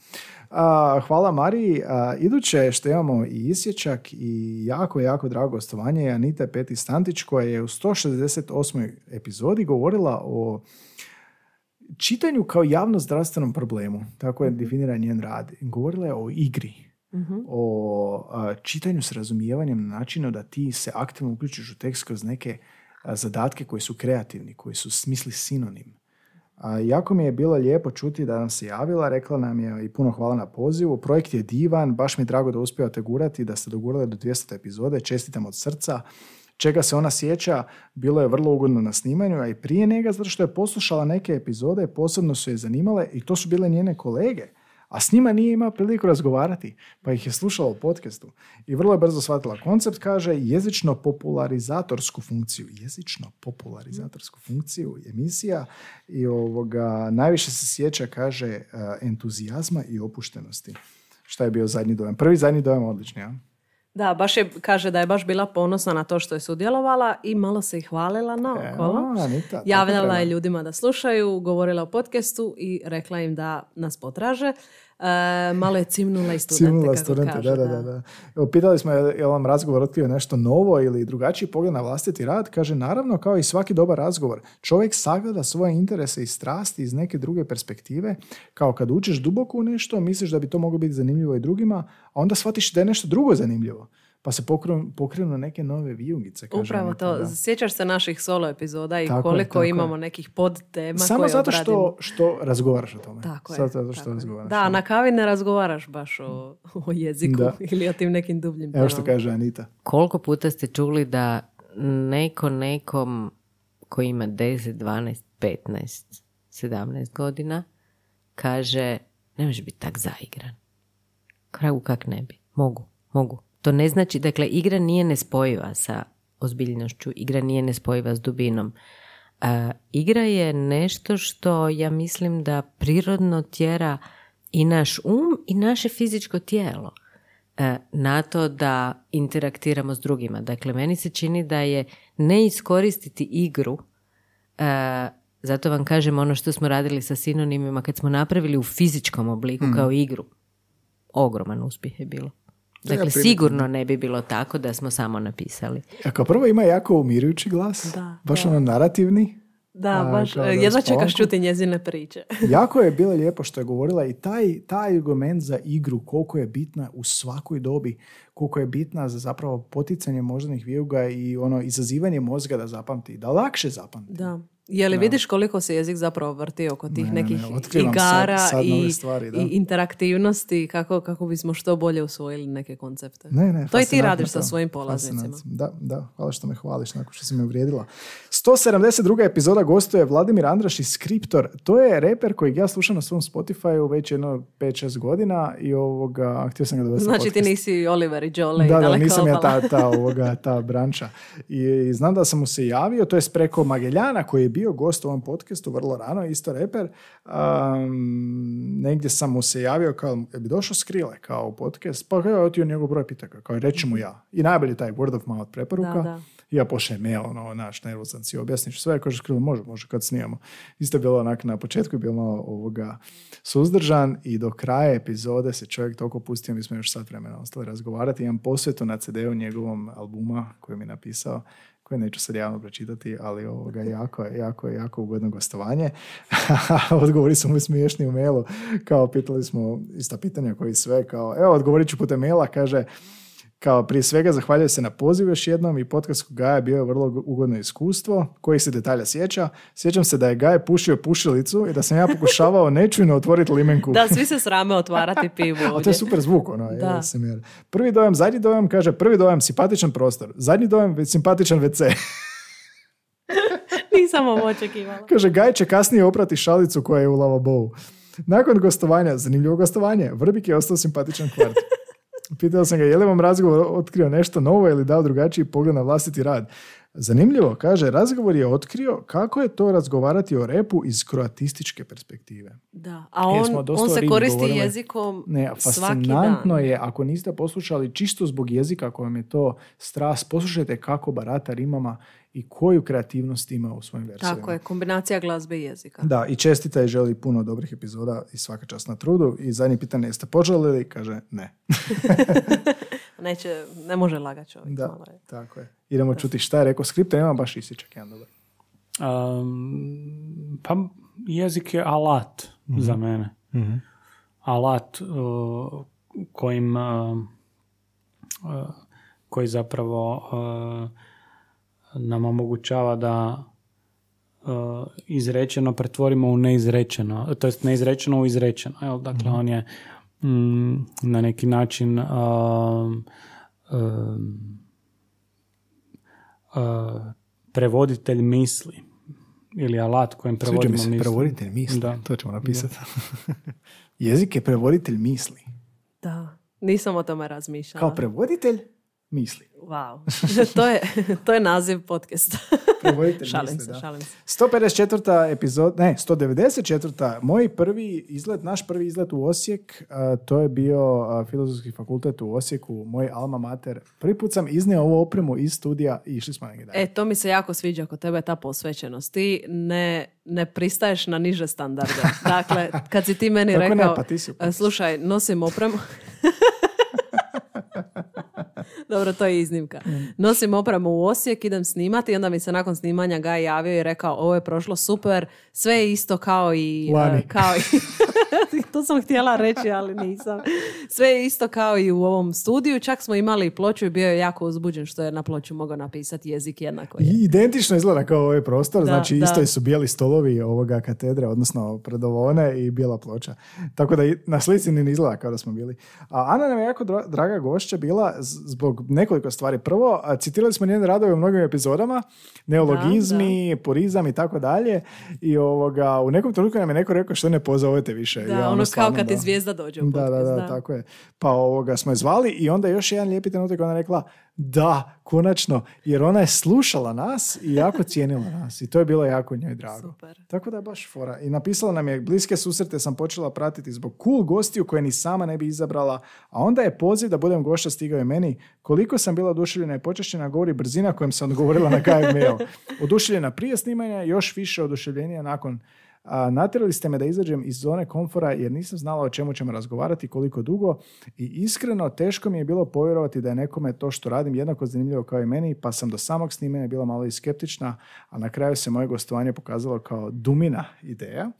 A, hvala Mariji. A, iduće što imamo i isječak i jako, jako drago gostovanje je Anita Peti Stantić koja je u 168. epizodi govorila o čitanju kao javno zdravstvenom problemu. Tako je definiran njen rad. Govorila je o igri. O a, čitanju s razumijevanjem na načinu da ti se aktivno uključiš u tekst kroz neke a, zadatke koji su kreativni, koji su smisli sinonim. A, jako mi je bilo lijepo čuti da nam se javila, rekla nam je i puno hvala na pozivu. Projekt je divan, baš mi je drago da uspijate gurati, da ste dogurali do 200 epizode, čestitam od srca. Čega se ona sjeća, bilo je vrlo ugodno na snimanju, a i prije njega, zato što je poslušala neke epizode, posebno su je zanimale i to su bile njene kolege. A s njima nije imao priliku razgovarati, pa ih je slušala u podcastu. I vrlo je brzo shvatila koncept, kaže, jezično popularizatorsku funkciju. Jezično popularizatorsku funkciju emisija i ovoga, najviše se sjeća, kaže, eh, entuzijazma i opuštenosti. Šta je bio zadnji dojam? Prvi zadnji dojam odlični, ja?
Da, baš je, kaže da je baš bila ponosna na to što je sudjelovala i malo se i hvalila naokolo.
Tako
Javljala je ljudima da slušaju, govorila o podcastu i rekla im da nas potraže. E, malo je cimnula i studente,
Cimnula studente,
kažu,
da, da, da, da. Evo, pitali smo je je li vam razgovor otkrio nešto novo ili drugačiji pogled na vlastiti rad. Kaže, naravno, kao i svaki dobar razgovor, čovjek sagleda svoje interese i strasti iz neke druge perspektive, kao kad učiš duboko u nešto, misliš da bi to moglo biti zanimljivo i drugima, a onda shvatiš da je nešto drugo zanimljivo. Pa se pokrenu, pokrenu neke nove vijugice. kaže
Upravo to.
da.
Sjećaš se naših solo epizoda i
Tako je,
koliko
je.
imamo nekih podtema
Samo
koje
zato
obradimo.
što, što razgovaraš o tome.
Tako je.
Samo zato što
tako je.
razgovaraš.
Da, na kavi ne razgovaraš baš o, o jeziku
Da.
ili o tim nekim dubljim
Evo što
temama.
kaže Anita.
Koliko puta ste čuli da neko nekom koji ima 10, 12, 15, 17 godina kaže ne može biti tak zaigran. Kragu kak ne bi. Mogu, mogu. To ne znači, dakle, igra nije nespojiva sa ozbiljnošću, igra nije nespojiva s dubinom. A, igra je nešto što ja mislim da prirodno tjera i naš um i naše fizičko tijelo e, na to da interaktiramo s drugima. Dakle, meni se čini da je ne iskoristiti igru, e, zato vam kažem ono što smo radili sa sinonimima kad smo napravili u fizičkom obliku kao igru. Ogroman uspjeh je bilo. Dakle, sigurno ne bi bilo tako da smo samo napisali.
A kao prvo ima jako umirujući glas,
Da,
baš
da.
ono narativni.
Da,
A,
baš,
da
jedva čekaš čuti njezine priče.
jako je bilo lijepo što je govorila i taj, taj argument za igru, koliko je bitna u svakoj dobi, koliko je bitna za zapravo poticanje moždanih vijuga i ono izazivanje mozga da zapamti, da lakše zapamti.
Da. Je li vidiš koliko se jezik zapravo vrti oko tih
Ne, ne,
nekih
ne,
igara
sad- sad
i,
stvari,
i interaktivnosti kako, kako bismo što bolje usvojili neke koncepte.
Ne, ne,
to i ti radiš sa svojim polaznicima.
Da, da, hvala što me hvališ nakon što si me uvrijedila. 172. epizoda gostuje Vladimir Andraš i Skriptor. To je reper kojeg ja slušam na svom Spotify već jedno 5-6 godina i ovoga, htio sam ga dovesti
Znači ti
podcast.
nisi Oliver i Joel i
Da, da, nisam ja ta, ta, ovoga, ta branča. I, I znam da sam mu se javio, to je preko Mageljana koji je bio gost u ovom podcastu vrlo rano, isto reper. Um, negdje sam mu se javio kao, bi došao Skrile kao podcast, pa kao je otio njegov broj pitaka, kao reći mu ja. I najbolji taj word of mouth preporuka.
Da, da.
I ja pošaljem mail, ono, naš, nervozan si, objasniš sve, kaže Skrilo, može, može, kad snijamo. Isto je bilo onak, na početku je bilo malo ovoga suzdržan i do kraja epizode se čovjek toliko pustio, mi smo još sat vremena ostali razgovarati. Imam posvetu na CD-u njegovom albuma koji mi je napisao, koje neću sad javno pročitati, ali ovoga jako je, jako jako ugodno gostovanje. Odgovori su mu smiješni u mailu, kao pitali smo ista pitanja koji sve, kao evo odgovorit ću putem maila, kaže kao prije svega zahvaljujem se na pozivu još jednom i podcast Gaja bio je vrlo ugodno iskustvo. Koji se detalja sjeća? Sjećam se da je Gaj pušio pušilicu i da sam ja pokušavao nečujno otvoriti limenku.
Da, svi se srame otvarati pivu
A to je super zvuk, ono,
Da.
SMR. Prvi dojam, zadnji dojam, kaže, prvi dojam, simpatičan prostor. Zadnji dojam, simpatičan WC.
Nisam ovo očekivala.
Kaže, Gaj će kasnije oprati šalicu koja je u lavabou. Nakon gostovanja, zanimljivo gostovanje, Vrbik je ostao simpatičan kvart. Pitao sam ga, je li vam razgovor otkrio nešto novo ili dao drugačiji pogled na vlastiti rad? Zanimljivo, kaže, razgovor je otkrio kako je to razgovarati o repu iz kroatističke perspektive.
Da, a on, on se koristi
govorili.
jezikom
Ne,
svaki
fascinantno
dan.
je, ako niste poslušali čisto zbog jezika kojem je to strast, poslušajte kako barata rimama i koju kreativnost ima u svojim versijama.
Tako je, kombinacija glazbe i jezika.
Da, i čestita je želi puno dobrih epizoda i svaka čast na trudu. I zadnje pitanje, jeste počeli li? Kaže, ne.
Neće, ne može lagat čovjek.
Da,
malo je.
tako je. Idemo čuti šta je rekao skripta, imam baš isičak jedan dobar.
Um, pa jezik je alat za mene. Alat uh, kojim uh, uh, koji zapravo uh, nam omogućava da uh, izrečeno pretvorimo u neizrečeno, to jest neizrečeno u izrečeno. Jel? Dakle, on je mm, na neki način um, um, uh, prevoditelj misli ili alat kojim prevodimo
se,
misli.
prevoditelj misli.
Da.
To ćemo napisati. Jezik je prevoditelj misli.
Da, nisam o tome razmišljala.
Kao prevoditelj misli.
Wow. to, je, to je naziv podcasta.
Prevoditelj
šalim
misli,
se,
da.
šalim se.
154. epizod, ne, 194. Moj prvi izlet, naš prvi izlet u Osijek, to je bio Filozofski fakultet u Osijeku, moj alma mater. Prvi put sam iznio ovu opremu iz studija i išli smo negdje dalje.
E, to mi se jako sviđa kod tebe ta posvećenost. Ti ne, ne pristaješ na niže standarde. Dakle, kad si ti meni
Kako ne?
rekao,
Pa ti si
"E, slušaj, nosim opremu... Dobro, to je iznimka. Nosim opremu u Osijek, idem snimati i onda mi se nakon snimanja Gaj javio i rekao ovo je prošlo super, sve je isto kao i...
Lani.
e, kao i to sam htjela reći, ali nisam. Sve je isto kao i u ovom studiju, čak smo imali ploču i bio je jako uzbuđen što je na ploču mogao napisati jezik jednako je.
I Identično izgleda kao ovaj prostor,
Da,
znači
da.
isto su bijeli stolovi ovoga katedre, odnosno predovone i bijela ploča. Tako da na slici ni izgleda kao da smo bili. A Ana nam je jako dra- draga gošća bila zbog nekoliko stvari. Prvo, citirali smo njene radove u mnogim epizodama, neologizmi, purizam i tako dalje. I ovoga, u nekom trenutku nam je neko rekao što ne pozovete više.
Da,
ja,
ono kao
stvarno,
kad ti
da.
zvijezda dođe u
Da, da,
podcast,
da, tako je. Pa ovoga smo je zvali i onda još jedan lijepi trenutak ona rekla da, konačno, jer ona je slušala nas i jako cijenila nas i to je bilo jako njoj drago.
Super.
Tako da je baš fora. I napisala nam je, bliske susrete sam počela pratiti zbog cool gostiju koje ni sama ne bi izabrala, a onda je poziv da budem gošća stigao je meni. Koliko sam bila oduševljena i počašćena govori brzina kojom sam odgovorila na kaj mail. Oduševljena prije snimanja, još više oduševljenija nakon a, natjerali ste me da izađem iz zone komfora jer nisam znala o čemu ćemo razgovarati koliko dugo. I iskreno teško mi je bilo povjerovati da je nekome to što radim jednako zanimljivo kao i meni pa sam do samog snimanja bila malo i skeptična, a na kraju se moje gostovanje pokazalo kao dumina ideja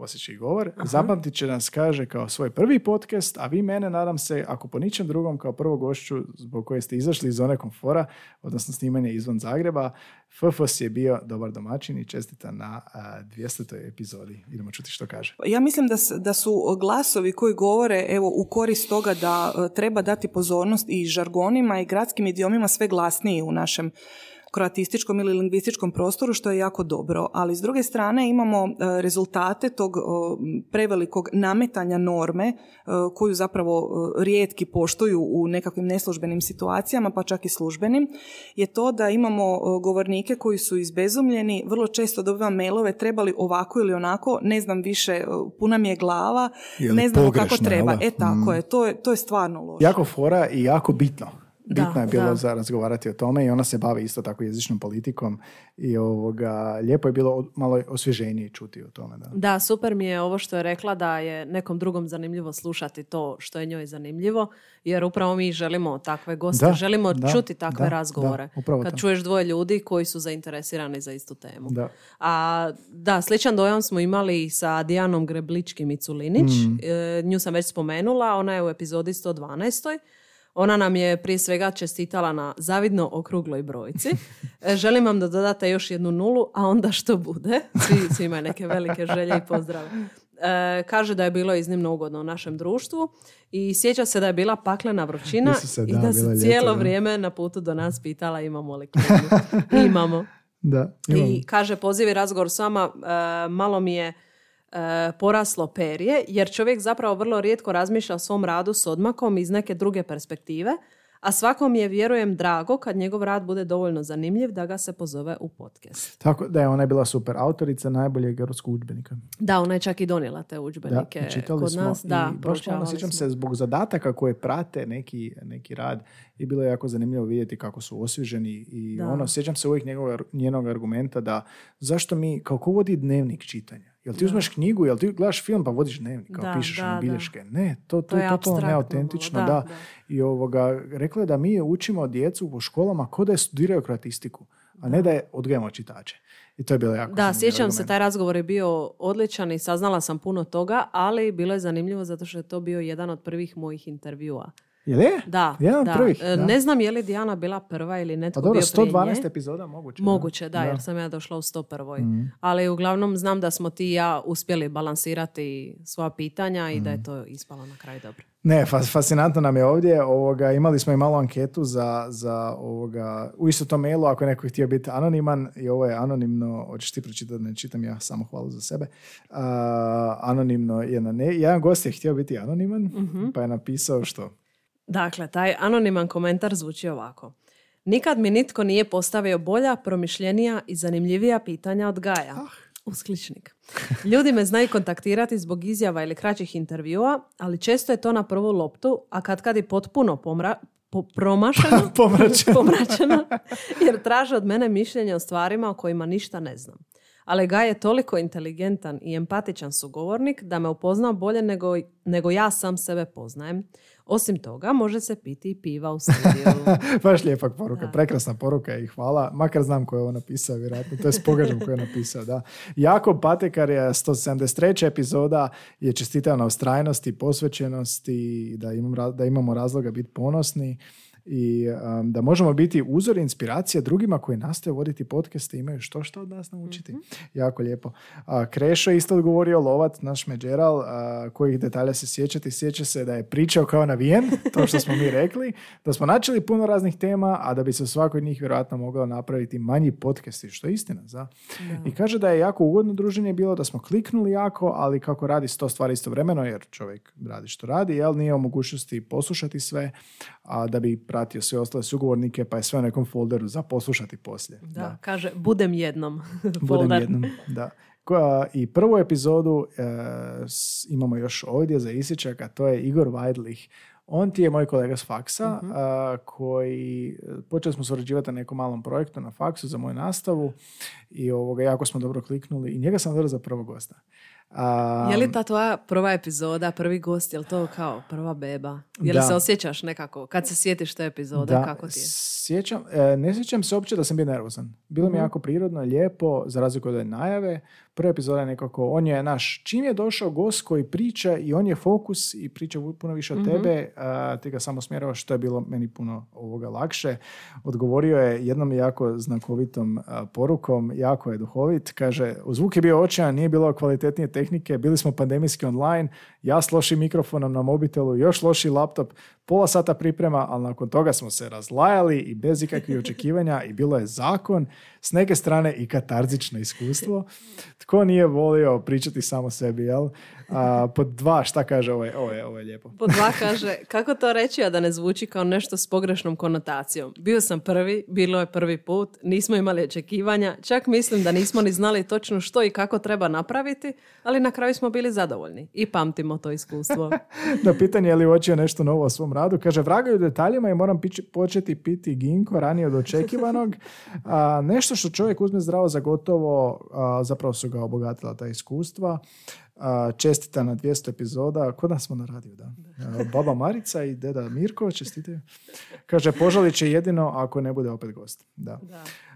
osjećaj govor. Zapamtit će nas, kaže, kao svoj prvi podcast, a vi mene, nadam se, ako po ničem drugom, kao prvo gošću zbog koje ste izašli iz zone komfora, odnosno snimanje izvan Zagreba, FFS je bio dobar domaćin i čestita na a, 200. epizodi. Idemo čuti što kaže.
Ja mislim da, da su glasovi koji govore evo, u korist toga da e, treba dati pozornost i žargonima i gradskim idiomima sve glasniji u našem kroatističkom ili lingvističkom prostoru, što je jako dobro. Ali s druge strane imamo e, rezultate tog prevelikog nametanja norme e, koju zapravo e, rijetki poštuju u nekakvim neslužbenim situacijama, pa čak i službenim, je to da imamo govornike koji su izbezumljeni, vrlo često dobivam mailove trebali ovako ili onako, ne znam više, puna mi je glava,
Je
ne znamo kako treba. E tako
Mm.
je, to je, to je stvarno loše.
Jako fora i jako bitno.
Da,
Bitno je bilo
da.
za razgovarati o tome i ona se bavi isto tako jezičnom politikom i ovoga, lijepo je bilo malo osvježenije čuti o tome. Da.
Da, super mi je ovo što je rekla da je nekom drugom zanimljivo slušati to što je njoj zanimljivo, jer upravo mi želimo takve goste,
Da,
želimo
da,
čuti takve
da,
razgovore.
da,
kad čuješ dvoje ljudi koji su zainteresirani za istu temu.
Da.
A da, sličan dojam smo imali i sa Dijanom Greblički-Miculinić.
Mm.
E, nju sam već spomenula, ona je u epizodi 112. Ona nam je prije svega čestitala na zavidno okrugloj brojci. E, Želim vam da dodate još jednu nulu, a onda što bude. Svi, svi imaju neke velike želje i pozdrave. E, kaže da je bilo iznimno ugodno u našem društvu i sjeća se da je bila paklena vrućina
Isuse,
i
da,
da se
ljeto,
cijelo
da.
vrijeme na putu do nas pitala imamo li klimu. Imamo.
Da, imamo.
I kaže poziv i razgovor s vama, e, malo mi je poraslo perje, jer čovjek zapravo vrlo rijetko razmišlja o svom radu s odmakom iz neke druge perspektive, a svakom je, vjerujem, drago kad njegov rad bude dovoljno zanimljiv da ga se pozove u podcast.
Tako da je ona je bila super autorica najboljeg europskog udžbenika.
Da, ona je čak i donijela te udžbenike kod
smo
nas.
i
Da,
baš ono, sjećam se zbog zadataka koje prate neki, neki rad i bilo je jako zanimljivo vidjeti kako su osvježeni i
Da.
ono, sjećam se uvijek njegovog, njenog argumenta da zašto mi, kao ko vodi dnevnik čitanja? Jel ti uzmeš knjigu, jel ti gledaš film pa vodiš dnevnik, kao
Da,
pišeš
da, da.
bilješke? Ne, to, to,
To
je totalno neautentično, da,
da, da.
I ovoga, rekla je da mi učimo djecu po školama ko da je studiraju kroatistiku, a ne da je odgajamo čitače. I to je bilo jako
Da, sjećam se,
argument.
taj razgovor je bio odličan i saznala sam puno toga, ali bilo je zanimljivo zato što je to bio jedan od prvih mojih intervjua.
Je?
Da,
Jedan
da.
prvih,
E,
da.
Ne znam je li Dijana bila prva ili netko
Pa dobro,
bio prije
112
nje.
epizoda moguće.
Moguće, da, jer sam ja došla u 101.
Mhm.
Ali uglavnom znam da smo ti i ja uspjeli balansirati svoja pitanja i da je to ispalo na kraju dobro.
Ne, fas- fascinantno nam je ovdje. Ovoga, imali smo i malu anketu za, za ovoga, u isto tom mailu, ako je neko htio biti anoniman, i ovo je anonimno, hoćeš ti pročitati, ne čitam ja samo hvalu za sebe. A, anonimno je na ne, jedan gost je htio biti anoniman,
Mhm.
pa je napisao što?
Dakle, taj anoniman komentar zvuči ovako. Nikad mi nitko nije postavio bolja, promišljenija i zanimljivija pitanja od Gaja. Uskličnik. Ljudi me znaju kontaktirati zbog izjava ili kraćih intervjua, ali često je to na prvu loptu, a kad kad i potpuno pomra, po, promašeno,
Pomračeno.
pomračeno, jer traže od mene mišljenje o stvarima o kojima ništa ne znam. Ali Gaj je toliko inteligentan i empatičan sugovornik da me upoznao bolje nego, nego ja sam sebe poznajem. Osim toga, može se piti i piva u studiju.
Baš lijepa poruka, prekrasna poruka i hvala. Makar znam ko je ovo napisao, vjerojatno. To je spogađam ko je napisao, da. Jakob Patekar je 173. epizoda je čestitao na ustrajnosti, posvećenosti, da, imam, da imamo razloga biti ponosni i um, da možemo biti uzor i inspiracija drugima koji nastoje voditi podcaste i imaju što što od nas naučiti. Jako lijepo. A, Krešo je isto odgovorio, Lovat, naš međeral, a, kojih detalja se sjećati. Sjeća se da je pričao kao navijen, to što smo mi rekli, da smo načeli puno raznih tema, a da bi se u svakoj od njih vjerojatno mogao napraviti manji podcasti, što je istina. Za. I kaže da je jako ugodno druženje bilo, da smo kliknuli jako, ali kako radi sto stvari istovremeno, jer čovjek radi što radi, jel nije u mogućnosti poslušati sve, a da bi pratio sve ostale sugovornike, pa je sve u nekom folderu za poslušati poslije.
Da, kaže, budem jednom.
Budem jednom, da. Koja, I prvu epizodu e, s- imamo još ovdje za isječak, a to je Igor Vajdlih. On ti je moj kolega s faksa, a, koji, počeli smo surađivati na nekom malom projektu na faksu za moju nastavu i ovoga, jako smo dobro kliknuli i njega sam dobro za prvog gosta. A,
Je li ta tvoja prva epizoda, prvi gost, je li to kao prva beba? Je li
Da.
se osjećaš nekako, kad se sjetiš te epizode,
Da,
kako ti je?
Sjećam, e, ne sjećam se uopće da sam bio nervozan. Bilo
Mhm.
mi je jako prirodno, lijepo, za razliku od najave. Prva epizoda je nekako, on je naš, čim je došao gost koji priča i on je fokus i priča puno više
Mhm.
od tebe, a, ti ga samo smjeravaš, što je bilo meni puno ovoga lakše. Odgovorio je jednom jako znakovitom a, porukom, jako je duhovit, kaže, zvuk je bio očajan, nije bilo kvalitetnije tehnike, bili smo pandemijski online, ja s lošim mikrofonom na mobitelu, još loši laptop, pola sata priprema, ali nakon toga smo se razlajali i bez ikakvih očekivanja i bilo je zakon, s neke strane i katarzično iskustvo. Tko nije volio pričati samo sebi, jel? A, pod dva, šta kaže ovo je, ovo je, ovo je lijepo.
Po dva kaže, kako to reći, a da ne zvuči kao nešto s pogrešnom konotacijom. Bio sam prvi, bilo je prvi put, nismo imali očekivanja, čak mislim da nismo ni znali točno što i kako treba napraviti, ali na kraju smo bili zadovoljni i pamtimo to iskustvo.
Na pitanje je li uočio nešto novo o svom radu, kaže vragaju detaljima i moram pići- početi piti ginko ranije od očekivanog. A, nešto što čovjek uzme zdravo za gotovo, a, zapravo su ga obogatila ta iskustva. Čestita na 200 epizoda, kod nas smo na radiju, da. Baba Marica i deda Mirko čestitaju. Kaže, požalit će jedino ako ne bude opet gost. Da.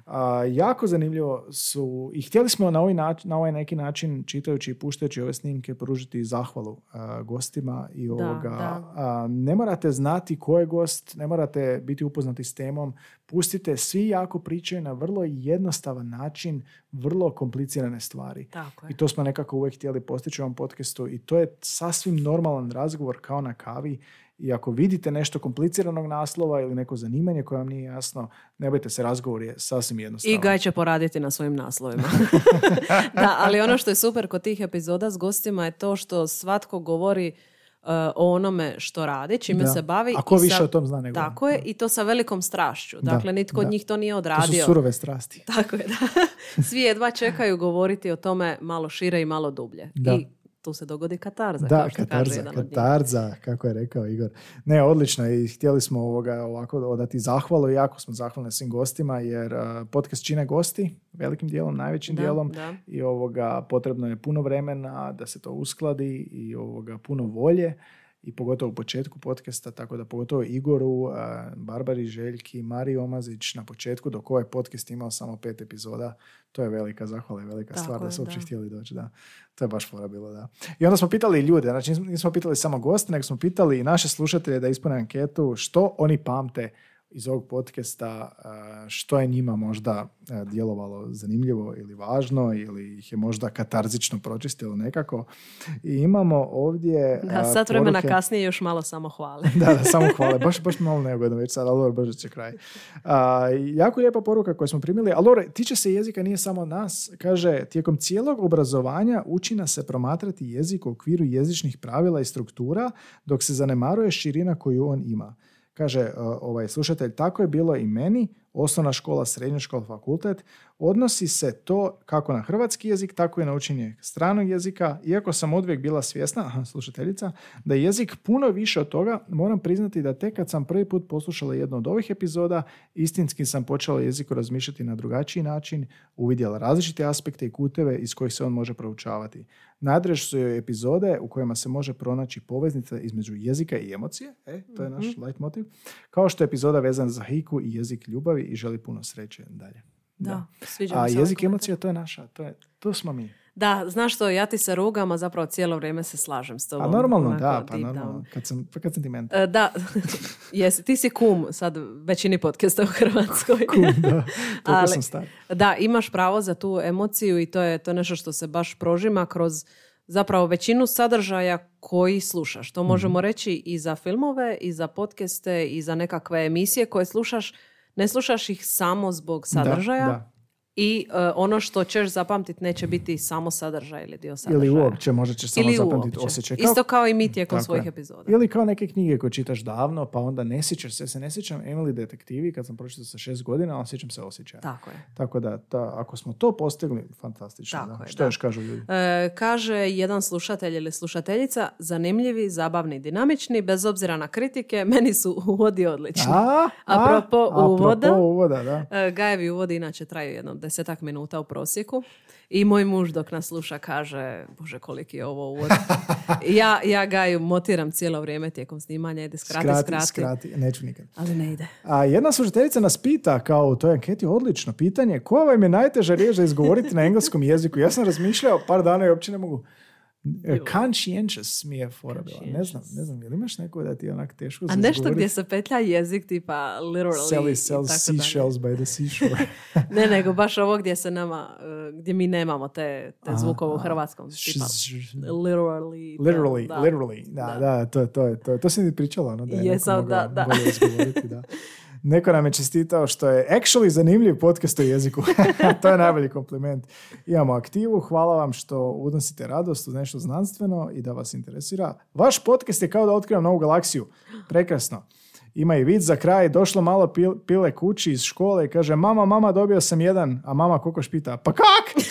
A, jako zanimljivo su, i htjeli smo na ovaj, nač- na ovaj neki način, čitajući i puštajući ove snimke, pružiti zahvalu a, gostima i ovoga.
da.
a, ne morate znati ko je gost, ne morate biti upoznati s temom, pustite, svi jako pričaju na vrlo jednostavan način, vrlo komplicirane stvari.
Tako je.
I to smo nekako uvijek htjeli postići u ovom podcastu i to je sasvim normalan razgovor kao na kavi i ako vidite nešto kompliciranog naslova ili neko zanimanje koje vam nije jasno, ne bojte se, razgovor je sasvim jednostavan.
I Gaj će poraditi na svojim naslovima. da, ali ono što je super kod tih epizoda s gostima je to što svatko govori uh, o onome što radi, čime
Da.
se bavi.
A ko
i
više
sa-
o tom zna nego.
Tako je, i to sa velikom strašću.
Da,
Dakle, nitko od
da.
njih to nije
To su
odradio.
surove strasti.
Tako je, da. Svi jedva čekaju govoriti o tome malo šire i malo dublje.
Da.
I tu se dogodi katarza,
Da,
kao što kaže
katarza, katarza, kako je rekao Igor. Ne, odlično i htjeli smo ovoga ovako odati zahvalu i jako smo zahvalni svim gostima jer uh, podcast čine gosti velikim dijelom, najvećim
Da,
dijelom
da.
i ovoga potrebno je puno vremena da se to uskladi i ovoga puno volje i pogotovo u početku podcasta, tako da pogotovo Igoru, Barbari Željki, Mari Omazić na početku, dok ovaj podcast imao samo pet epizoda, to je velika zahvala i velika
Tako
stvar da su uopće htjeli doći, da. To je baš fora bilo, da. I onda smo pitali ljude, znači nismo pitali samo goste, nego smo pitali i naše slušatelje da ispune anketu što oni pamte iz ovog podcasta a, što je njima možda a, djelovalo zanimljivo ili važno ili ih je možda katarzično pročistilo nekako. I imamo ovdje
Da,
a,
sat vremena
poruke-
kasnije još malo samo hvale.
da, da, samo hvale. Baš, baš malo neugodno već sad, ali dobro, brzo će kraj. A, jako lijepa poruka koju smo primili, ali dobro, tiče se jezika, nije samo nas. Kaže, tijekom cijelog obrazovanja uči nas se promatrati jezik u okviru jezičnih pravila i struktura, dok se zanemaruje širina koju on ima. Kaže uh, ovaj slušatelj, tako je bilo i meni, osnovna škola, srednja škola, fakultet. Odnosi se to kako na hrvatski jezik, tako i na učenje stranog jezika. Iako sam odvijek bila svjesna, aha, slušateljica, da je jezik puno više od toga, moram priznati da tek kad sam prvi put poslušala jednu od ovih epizoda, istinski sam počela jeziku razmišljati na drugačiji način, uvidjela različite aspekte i kuteve iz kojih se on može proučavati. Nadrež su joj epizode u kojima se može pronaći poveznica između jezika i emocije, e, to je naš leitmotiv, kao što je epizoda vezana za hiku i jezik ljubavi i želi puno sreće dalje.
Da, sviđa
A
mi se ovaj
jezik emocija, to je naša, to, je, to smo mi.
Da, znaš što, ja ti se rugam, a zapravo cijelo vrijeme se slažem s tobom.
A normalno,
onako
da, pa normalno. Kad sam, pa kad sam ti mentor.
E, Da, jesi, ti si kum sad većini podcasta u Hrvatskoj.
Kum, da.
Ali-
sam star.
Da, imaš pravo za tu emociju i to je to je nešto što se baš prožima kroz zapravo većinu sadržaja koji slušaš. To možemo
Mhm.
reći i za filmove, i za podcaste, i za nekakve emisije koje slušaš. Ne slušaš ih samo zbog sadržaja?
Da,
i e, ono što ćeš zapamtiti neće biti samo sadržaj ili dio sadržaja.
Ili uopće, možda ćeš samo zapamtiti osjećaj.
Isto kao i mi tijekom
Tako
svojih
je.
epizoda.
Ili kao neke knjige koje čitaš davno, pa onda ne sjećaš se. Ja se ne sjećam Emily detektivi kad sam pročitao sa šest godina, ali sjećam se osjećaja.
Tako je.
Tako da, ta, ako smo to postigli, fantastično.
Tako
da.
je,
Što
da.
još kažu ljudi?
E, kaže jedan slušatelj ili slušateljica, zanimljivi, zabavni, dinamični, bez obzira na kritike, meni su uvodi odlični.
A,
Apropo uvoda.
Apropo uvoda, da.
E, Gajevi uvodi inače traju jedno desetak minuta u prosjeku. I moj muž dok nas sluša kaže, bože koliki je ovo uvod. ja, ja Gaju motiram cijelo vrijeme tijekom snimanja, ide skrati,
Skrati,
skrati.
skrati, neću nikad.
Ali ne ide.
A jedna slušateljica nas pita, kao u toj anketi, odlično pitanje, koja vam je najteža riječ za izgovoriti na engleskom jeziku? Ja sam razmišljao par dana i uopće ne mogu. E, Conscientious mi je fora bila. Ne znam, ne znam, je li imaš neko da ti je onak teško
A nešto gdje se petlja jezik tipa literally
Sally sells seashells by the seashore.
Ne, nego baš ovo gdje se nama, e, gdje mi nemamo te, te zvukove u hrvatskom. Tipa literally.
Literally,
da.
literally. Da, da, to, to, to, to si mi pričala, no, da je
Jesam, da, da.
da. Neko nam je čestitao što je actually zanimljiv podcast o jeziku. to je najbolji kompliment. Imamo aktivu, hvala vam što unosite radost uz nešto znanstveno i da vas interesira. Vaš podcast je kao da otkrivam novu galaksiju. Prekrasno. Ima i vid za kraj, došlo malo pil- pile kući iz škole i kaže mama, mama, dobio sam jedan, a mama kokoš pita, pa kak?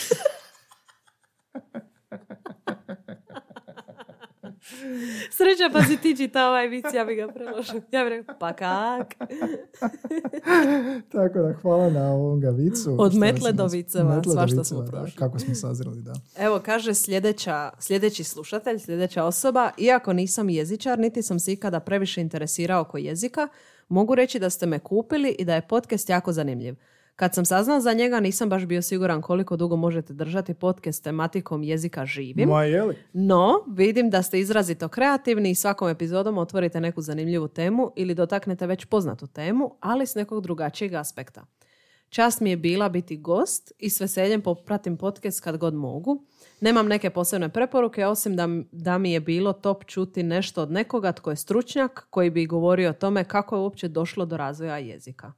Sreća pa si ti čita ovaj vic, ja bi ga preložila. Ja bih rekla, pa kak?
Tako da hvala na ovom ga vicu.
Od
Što
metle do viceva,
do
svašta smo
da,
prošli.
Kako smo sazreli, da.
Evo, kaže sljedeća, sljedeći slušatelj, sljedeća osoba, iako nisam jezičar, niti sam se ikada previše interesirao oko jezika, mogu reći da ste me kupili i da je podcast jako zanimljiv. Kad sam saznao za njega, nisam baš bio siguran koliko dugo možete držati podcast tematikom jezika živim.
Ma je li?
No, vidim da ste izrazito kreativni i svakom epizodom otvorite neku zanimljivu temu ili dotaknete već poznatu temu, ali s nekog drugačijeg aspekta. Čast mi je bila biti gost i s veseljem popratim podcast kad god mogu. Nemam neke posebne preporuke, osim da, da mi je bilo top čuti nešto od nekoga tko je stručnjak koji bi govorio o tome kako je uopće došlo do razvoja jezika.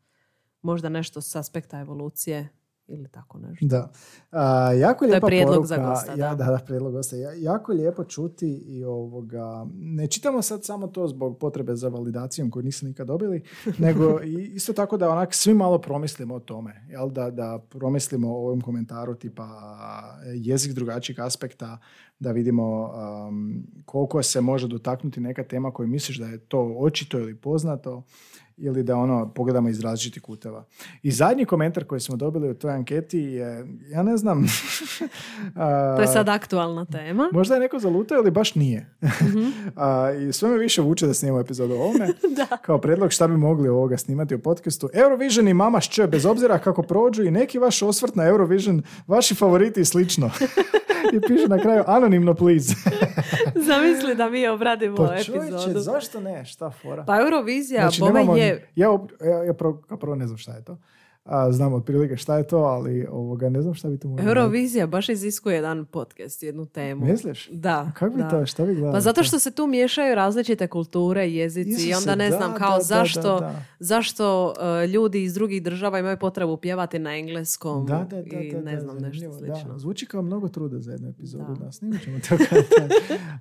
Možda nešto s aspekta evolucije ili tako nešto.
Da. A, jako je
To je
lijepa
prijedlog
poruka.
za gosta,
Ja,
da.
da, prijedlog gosta. Ja, jako je lijepo čuti i ovoga, ne čitamo sad samo to zbog potrebe za validacijom koju nisam nikad dobili, nego isto tako da onak svi malo promislimo o tome, jel? Da, da promislimo o ovom komentaru tipa jezik drugačijeg aspekta, da vidimo um, koliko se može dotaknuti neka tema koju misliš da je to očito ili poznato ili da ono pogledamo iz različitih kuteva. I zadnji komentar koji smo dobili u toj anketi je, ja ne znam, a,
To je sad aktualna tema.
možda je neko zalutao ili baš nije. A, I sve me više vuče da snimamo epizodu o ovome. Kao predlog šta bi mogli ovoga snimati u podcastu. Eurovision i Mama Šće, bez obzira kako prođu i neki vaš osvrt na Eurovision, vaši favoriti i slično. I piše na kraju anonimno please.
Zamisli da mi obradimo
Pa čovječe,
epizodu.
zašto ne? Šta fora?
Pa Eurovizija,
Znači,
bome
nemamo-
je...
Ja, ja, ja prvo ne znam šta je to. A, znam otprilike šta je to, ali ovoga, ne znam šta bi to moglo.
Eurovizija baš iziskuje jedan podcast, jednu temu.
Misliš?
Da.
Kako bi to, šta bi gledali?
Pa zato što se tu miješaju različite kulture, jezici i
Isuse,
onda ne
da,
znam kao
da,
zašto,
da, da.
zašto uh, ljudi iz drugih država imaju potrebu pjevati na engleskom
Da, da, da,
i ne znam nešto slično.
Da. Zvuči kao mnogo truda za jednu epizodu.
Da.
Snimit ćemo to.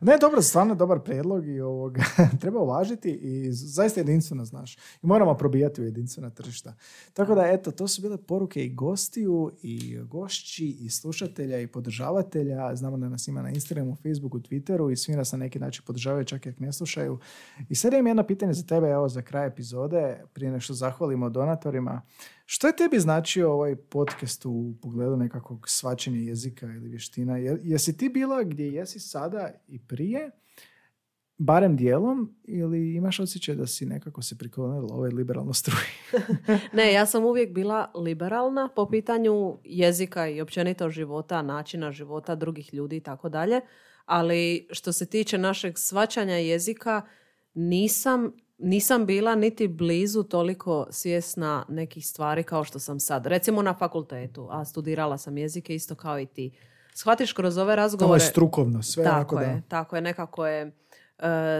Ne, dobro, stvarno dobar predlog i ovoga, treba uvažiti i zaista jedinstveno znaš. I moramo probijati u jedinstvena tržišta. Tako da, eto, to su bile poruke i gostiju i gošći i slušatelja i podržavatelja. Znamo da nas ima na Instagramu, Facebooku, Twitteru i svi nas na neki način podržavaju čak i ako ne slušaju. I sad imam jedno pitanje za tebe, evo za kraj epizode, prije nešto zahvalimo donatorima. Što je tebi značio ovaj podcast u pogledu nekakvog svačenja jezika ili vještina? Je- Jesi ti bila gdje jesi sada i prije, barem dijelom, ili imaš osjećaj da si nekako se priklonila ovoj liberalno struji?
Ne, ja sam uvijek bila liberalna po pitanju jezika i općenito života, načina života drugih ljudi i tako dalje. Ali što se tiče našeg svačanja jezika, nisam, nisam bila niti blizu toliko svjesna nekih stvari kao što sam sad. Recimo na fakultetu, a studirala sam jezike isto kao i ti. Shvatiš kroz ove
Ovo je
razgovore...
strukovno, sve
tako
onako da...
je, tako je, nekako je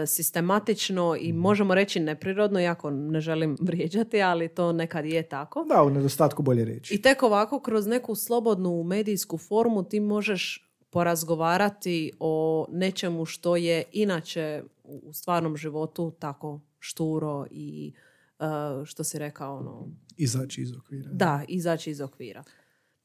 sistematično i možemo reći neprirodno, iako ne želim vrijeđati, ali to nekad je tako.
Da, u nedostatku bolje reći.
I tek ovako kroz neku slobodnu medijsku formu ti možeš porazgovarati o nečemu što je inače u stvarnom životu tako šturo i e, što si rekao, ono,
Izaći iz okvira.
da, izaći iz okvira.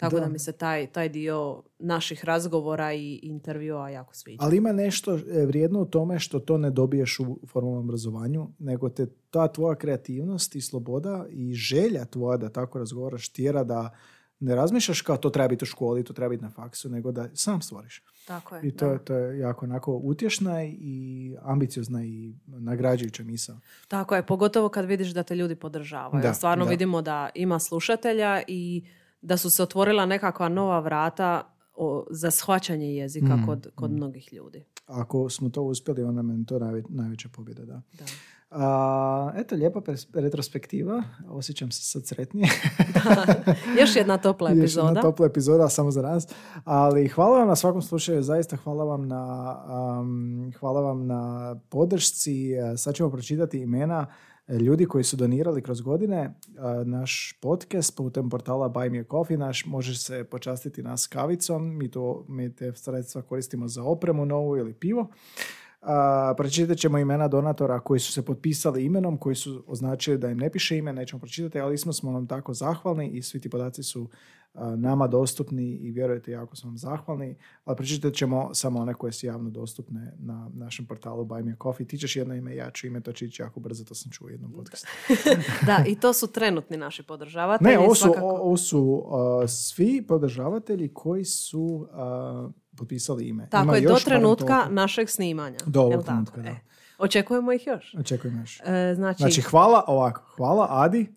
Tako da,
Da.
mi se taj, taj dio naših razgovora i intervjua jako sviđa.
Ali ima nešto e, vrijedno u tome što to ne dobiješ u formalnom obrazovanju, nego te ta tvoja kreativnost i sloboda i želja tvoja da tako razgovaraš tjera da ne razmišljaš kao to treba biti u školi, to treba biti na faksu, nego da sam stvoriš.
Tako je.
I to,
da.
to je jako onako utješna i ambiciozna i nagrađujuća misao.
Tako je, pogotovo kad vidiš da te ljudi podržavaju.
Da,
Stvarno
da.
vidimo da ima slušatelja i da su se otvorila nekakva nova vrata o- za shvaćanje jezika
Mm,
kod, kod mnogih ljudi.
Ako smo to uspjeli, onda meni to najve- najveća pobjeda, da.
Da.
A, eto, lijepa retrospektiva. Osjećam se sad sretnije.
Još jedna topla
Još
epizoda.
jedna topla epizoda samo za nas. Ali hvala vam na svakom slučaju, zaista hvala vam na, um, hvala vam na podršci. Sad ćemo pročitati imena ljudi koji su donirali kroz godine e, naš podcast putem portala Buy Me a Coffee. Naš može se počastiti nas kavicom. Mi, to, mi te sredstva koristimo za opremu novu ili pivo. A, pročitat ćemo imena donatora koji su se potpisali imenom, koji su označili da im ne piše ime, nećemo pročitati, ali smo smo vam tako zahvalni i svi ti podaci su nama dostupni i vjerujete jako smo vam zahvalni, ali pročitat ćemo samo one koje su javno dostupne na našem portalu Buy Me a Coffee. Ti ćeš jedno ime, ja ću ime, to će ići jako brzo, to sam čuo u jednom podcastu.
Da, i to su trenutni naši podržavatelji.
Ne, ovo su,
svakako.
ovo su a, svi podržavatelji koji su a, potpisali ime.
Tako
Ima
je, do trenutka
toliko.
našeg snimanja.
Do ovog trenutka, da.
E, Očekujemo ih još.
Očekujem još.
E, znači,
Znači, hvala ovako. Hvala Adi,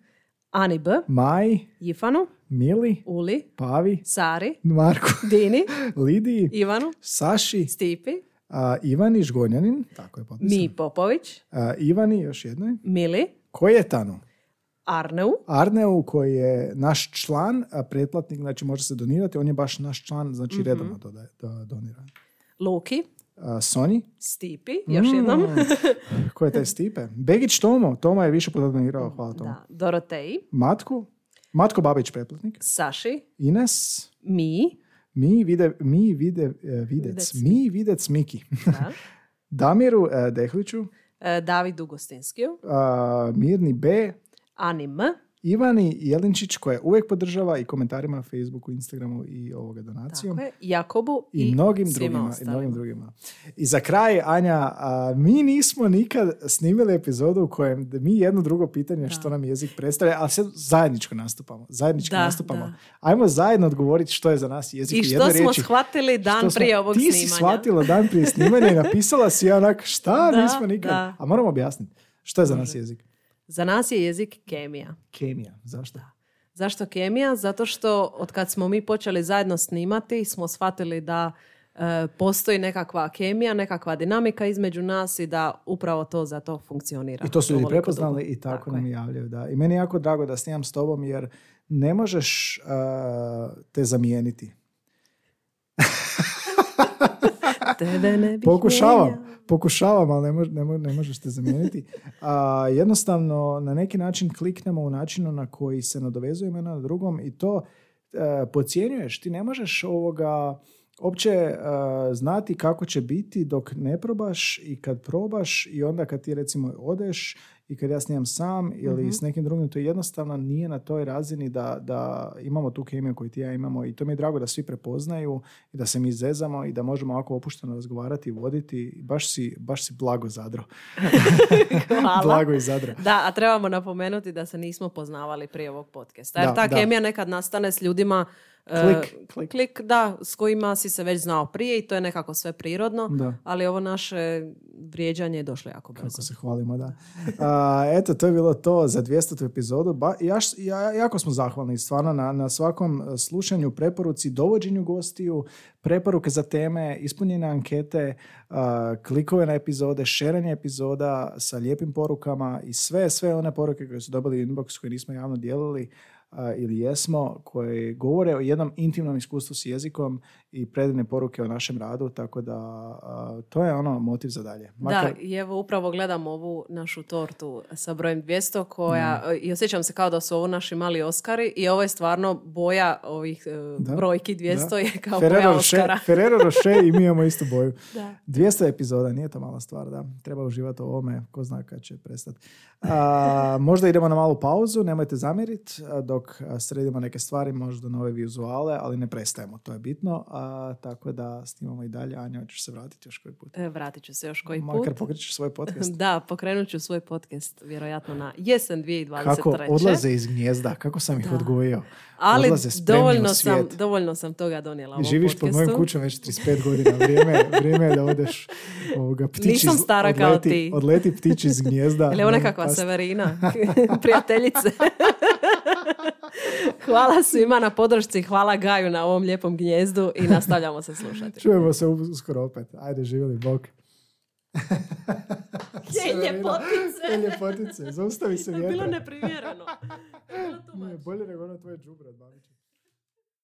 Ani B,
Maj,
Jifanu,
Mili,
Uli,
Pavi,
Sari,
Marku,
Dini,
Lidiji,
Ivanu,
Saši,
Stipi,
a, Ivani Žgonjanin, tako je potpisan.
Mi Popović,
A, Ivani, još jednoj.
Mili,
Kojetanu.
Arneu,
Arneu koji je naš član, a pretplatnik, znači može se donirati, on je baš naš član, znači
Mhm.
redovno dodaje, do, donira.
Luki,
A, Soni,
Stipi, još jednom.
Mm. ko je taj Stipe? Begić Tomo, Toma je više puta donirao, hvala Tomo.
Da, Doroteji,
Matku, Matko Babić pretplatnik,
Saši,
Ines,
mi,
mi vide, mi vide, e, videc,
Videc.
mi videc Miki,
da,
Damiru e, Dehliću,
e, Davidu Gostinskiju,
Mirni B,
Ani M,
Ivani Jelinčić koja uvijek podržava i komentarima na Facebooku, Instagramu i ovoga donacijom.
tako je, Jakobu
I,
i,
mnogim drugima, i mnogim drugima. I za kraj, Anja, a, mi nismo nikad snimili epizodu u kojem da mi jedno drugo pitanje što nam jezik predstavlja, ali sad zajedničko nastupamo. Zajednički
Da,
nastupamo.
da.
Ajmo zajedno odgovoriti što je za nas jezik
I što smo
riječi.
shvatili dan
Što smo-
prije ovog
ti
snimanja.
si shvatila dan prije snimanja i napisala si onak šta
Da,
nismo nikad.
da.
A moramo objasniti. Što je za nas jezik?
Za nas je jezik kemija.
Kemija. Zašto?
Zašto kemija? Zato što od kad smo mi počeli zajedno snimati smo shvatili da e, postoji nekakva kemija, nekakva dinamika između nas i da upravo to za to funkcionira.
I to su ljudi prepoznali i tako,
Tako
nam
je.
javljaju. Da. I meni je jako drago da snimam s tobom jer ne možeš uh, te zamijeniti.
Tebe ne bih
Pokušavam. Pokušavam, ali ne, mož- ne, mo- ne možeš te zamijeniti. A, jednostavno, na neki način kliknemo u načinu na koji se nadovezujemo na drugom i to e, podcjenjuješ. Ti ne možeš ovoga opće e, znati kako će biti dok ne probaš i kad probaš i onda kad ti recimo odeš i kad ja snimam sam ili s nekim drugim, to jednostavno nije na toj razini da, da imamo tu kemiju koju ti ja imamo i to mi je drago da svi prepoznaju i da se mi zezamo i da možemo ovako opušteno razgovarati i voditi. Baš si, baš si blago zadro.
Hvala.
blago i zadro.
Da, a trebamo napomenuti da se nismo poznavali prije ovog podcasta. Jer
Da,
ta
da.
kemija nekad nastane s ljudima
Klik, klik.
klik, da, s kojima si se već znao prije i to je nekako sve prirodno,
Da.
ali ovo naše vrijeđanje je došlo jako brzo.
Kako se hvalimo, da. A, eto, to je bilo to za 200. epizodu. Ba, jaš- ja, jako smo zahvalni stvarno na, na svakom e, slušanju, preporuci, dovođenju gostiju, preporuke za teme, ispunjene ankete, a, klikove na epizode, šeranje epizoda sa lijepim porukama i sve, sve one poruke koje su dobili u inbox koje nismo javno dijelili ili jesmo, koje govore o jednom intimnom iskustvu s jezikom i predivne poruke o našem radu, tako da a, to je ono motiv za dalje.
Da, i evo upravo gledam ovu našu tortu sa brojem 200 koja, i osjećam se kao da su ovo naši mali Oskari i ovo je stvarno boja ovih e,
Da,
brojki 200
da.
je kao
Ferrero
boja Oskara.
Ferrero Rocher i mi imamo istu boju.
Da.
200 epizoda, nije to mala stvar, da. Treba uživati u ovome, ko zna kad će prestati. A, možda idemo na malu pauzu, nemojte zamjeriti, dok sredimo neke stvari, možda nove vizuale, ali ne prestajemo, to je bitno. A, tako da snimamo i dalje. Anja, hoćeš se vratiti još koji put?
E, Vratit ću se još koji
Makar
put.
pokrećeš svoj podcast.
Da, pokrenut ću svoj podcast vjerojatno na jesen 2023.
Kako odlaze iz gnjezda, kako sam ih odgojio.
Ali
u
dovoljno sam, dovoljno sam toga donijela ovom
živiš pod
podcastu.
mojom kućom već 35 godina. Vrijeme, vrijeme je da odeš ovoga, ptić
Nisam
iz-
stara kao
odleti,
ti.
Odleti ptić iz gnjezda.
Ili nekakva
past.
Severina, prijateljice. hvala svima na podršci, hvala Gaju na ovom lijepom gnjezdu i nastavljamo se slušati.
Čujemo se uskoro opet. Ajde, živjeli, bok.
Je, ljepotice!
E, ljepotice, zaustavi se
To je bilo
vjetra.
neprimjereno.
Nije bolje nego ono tvoje džubre od Babića.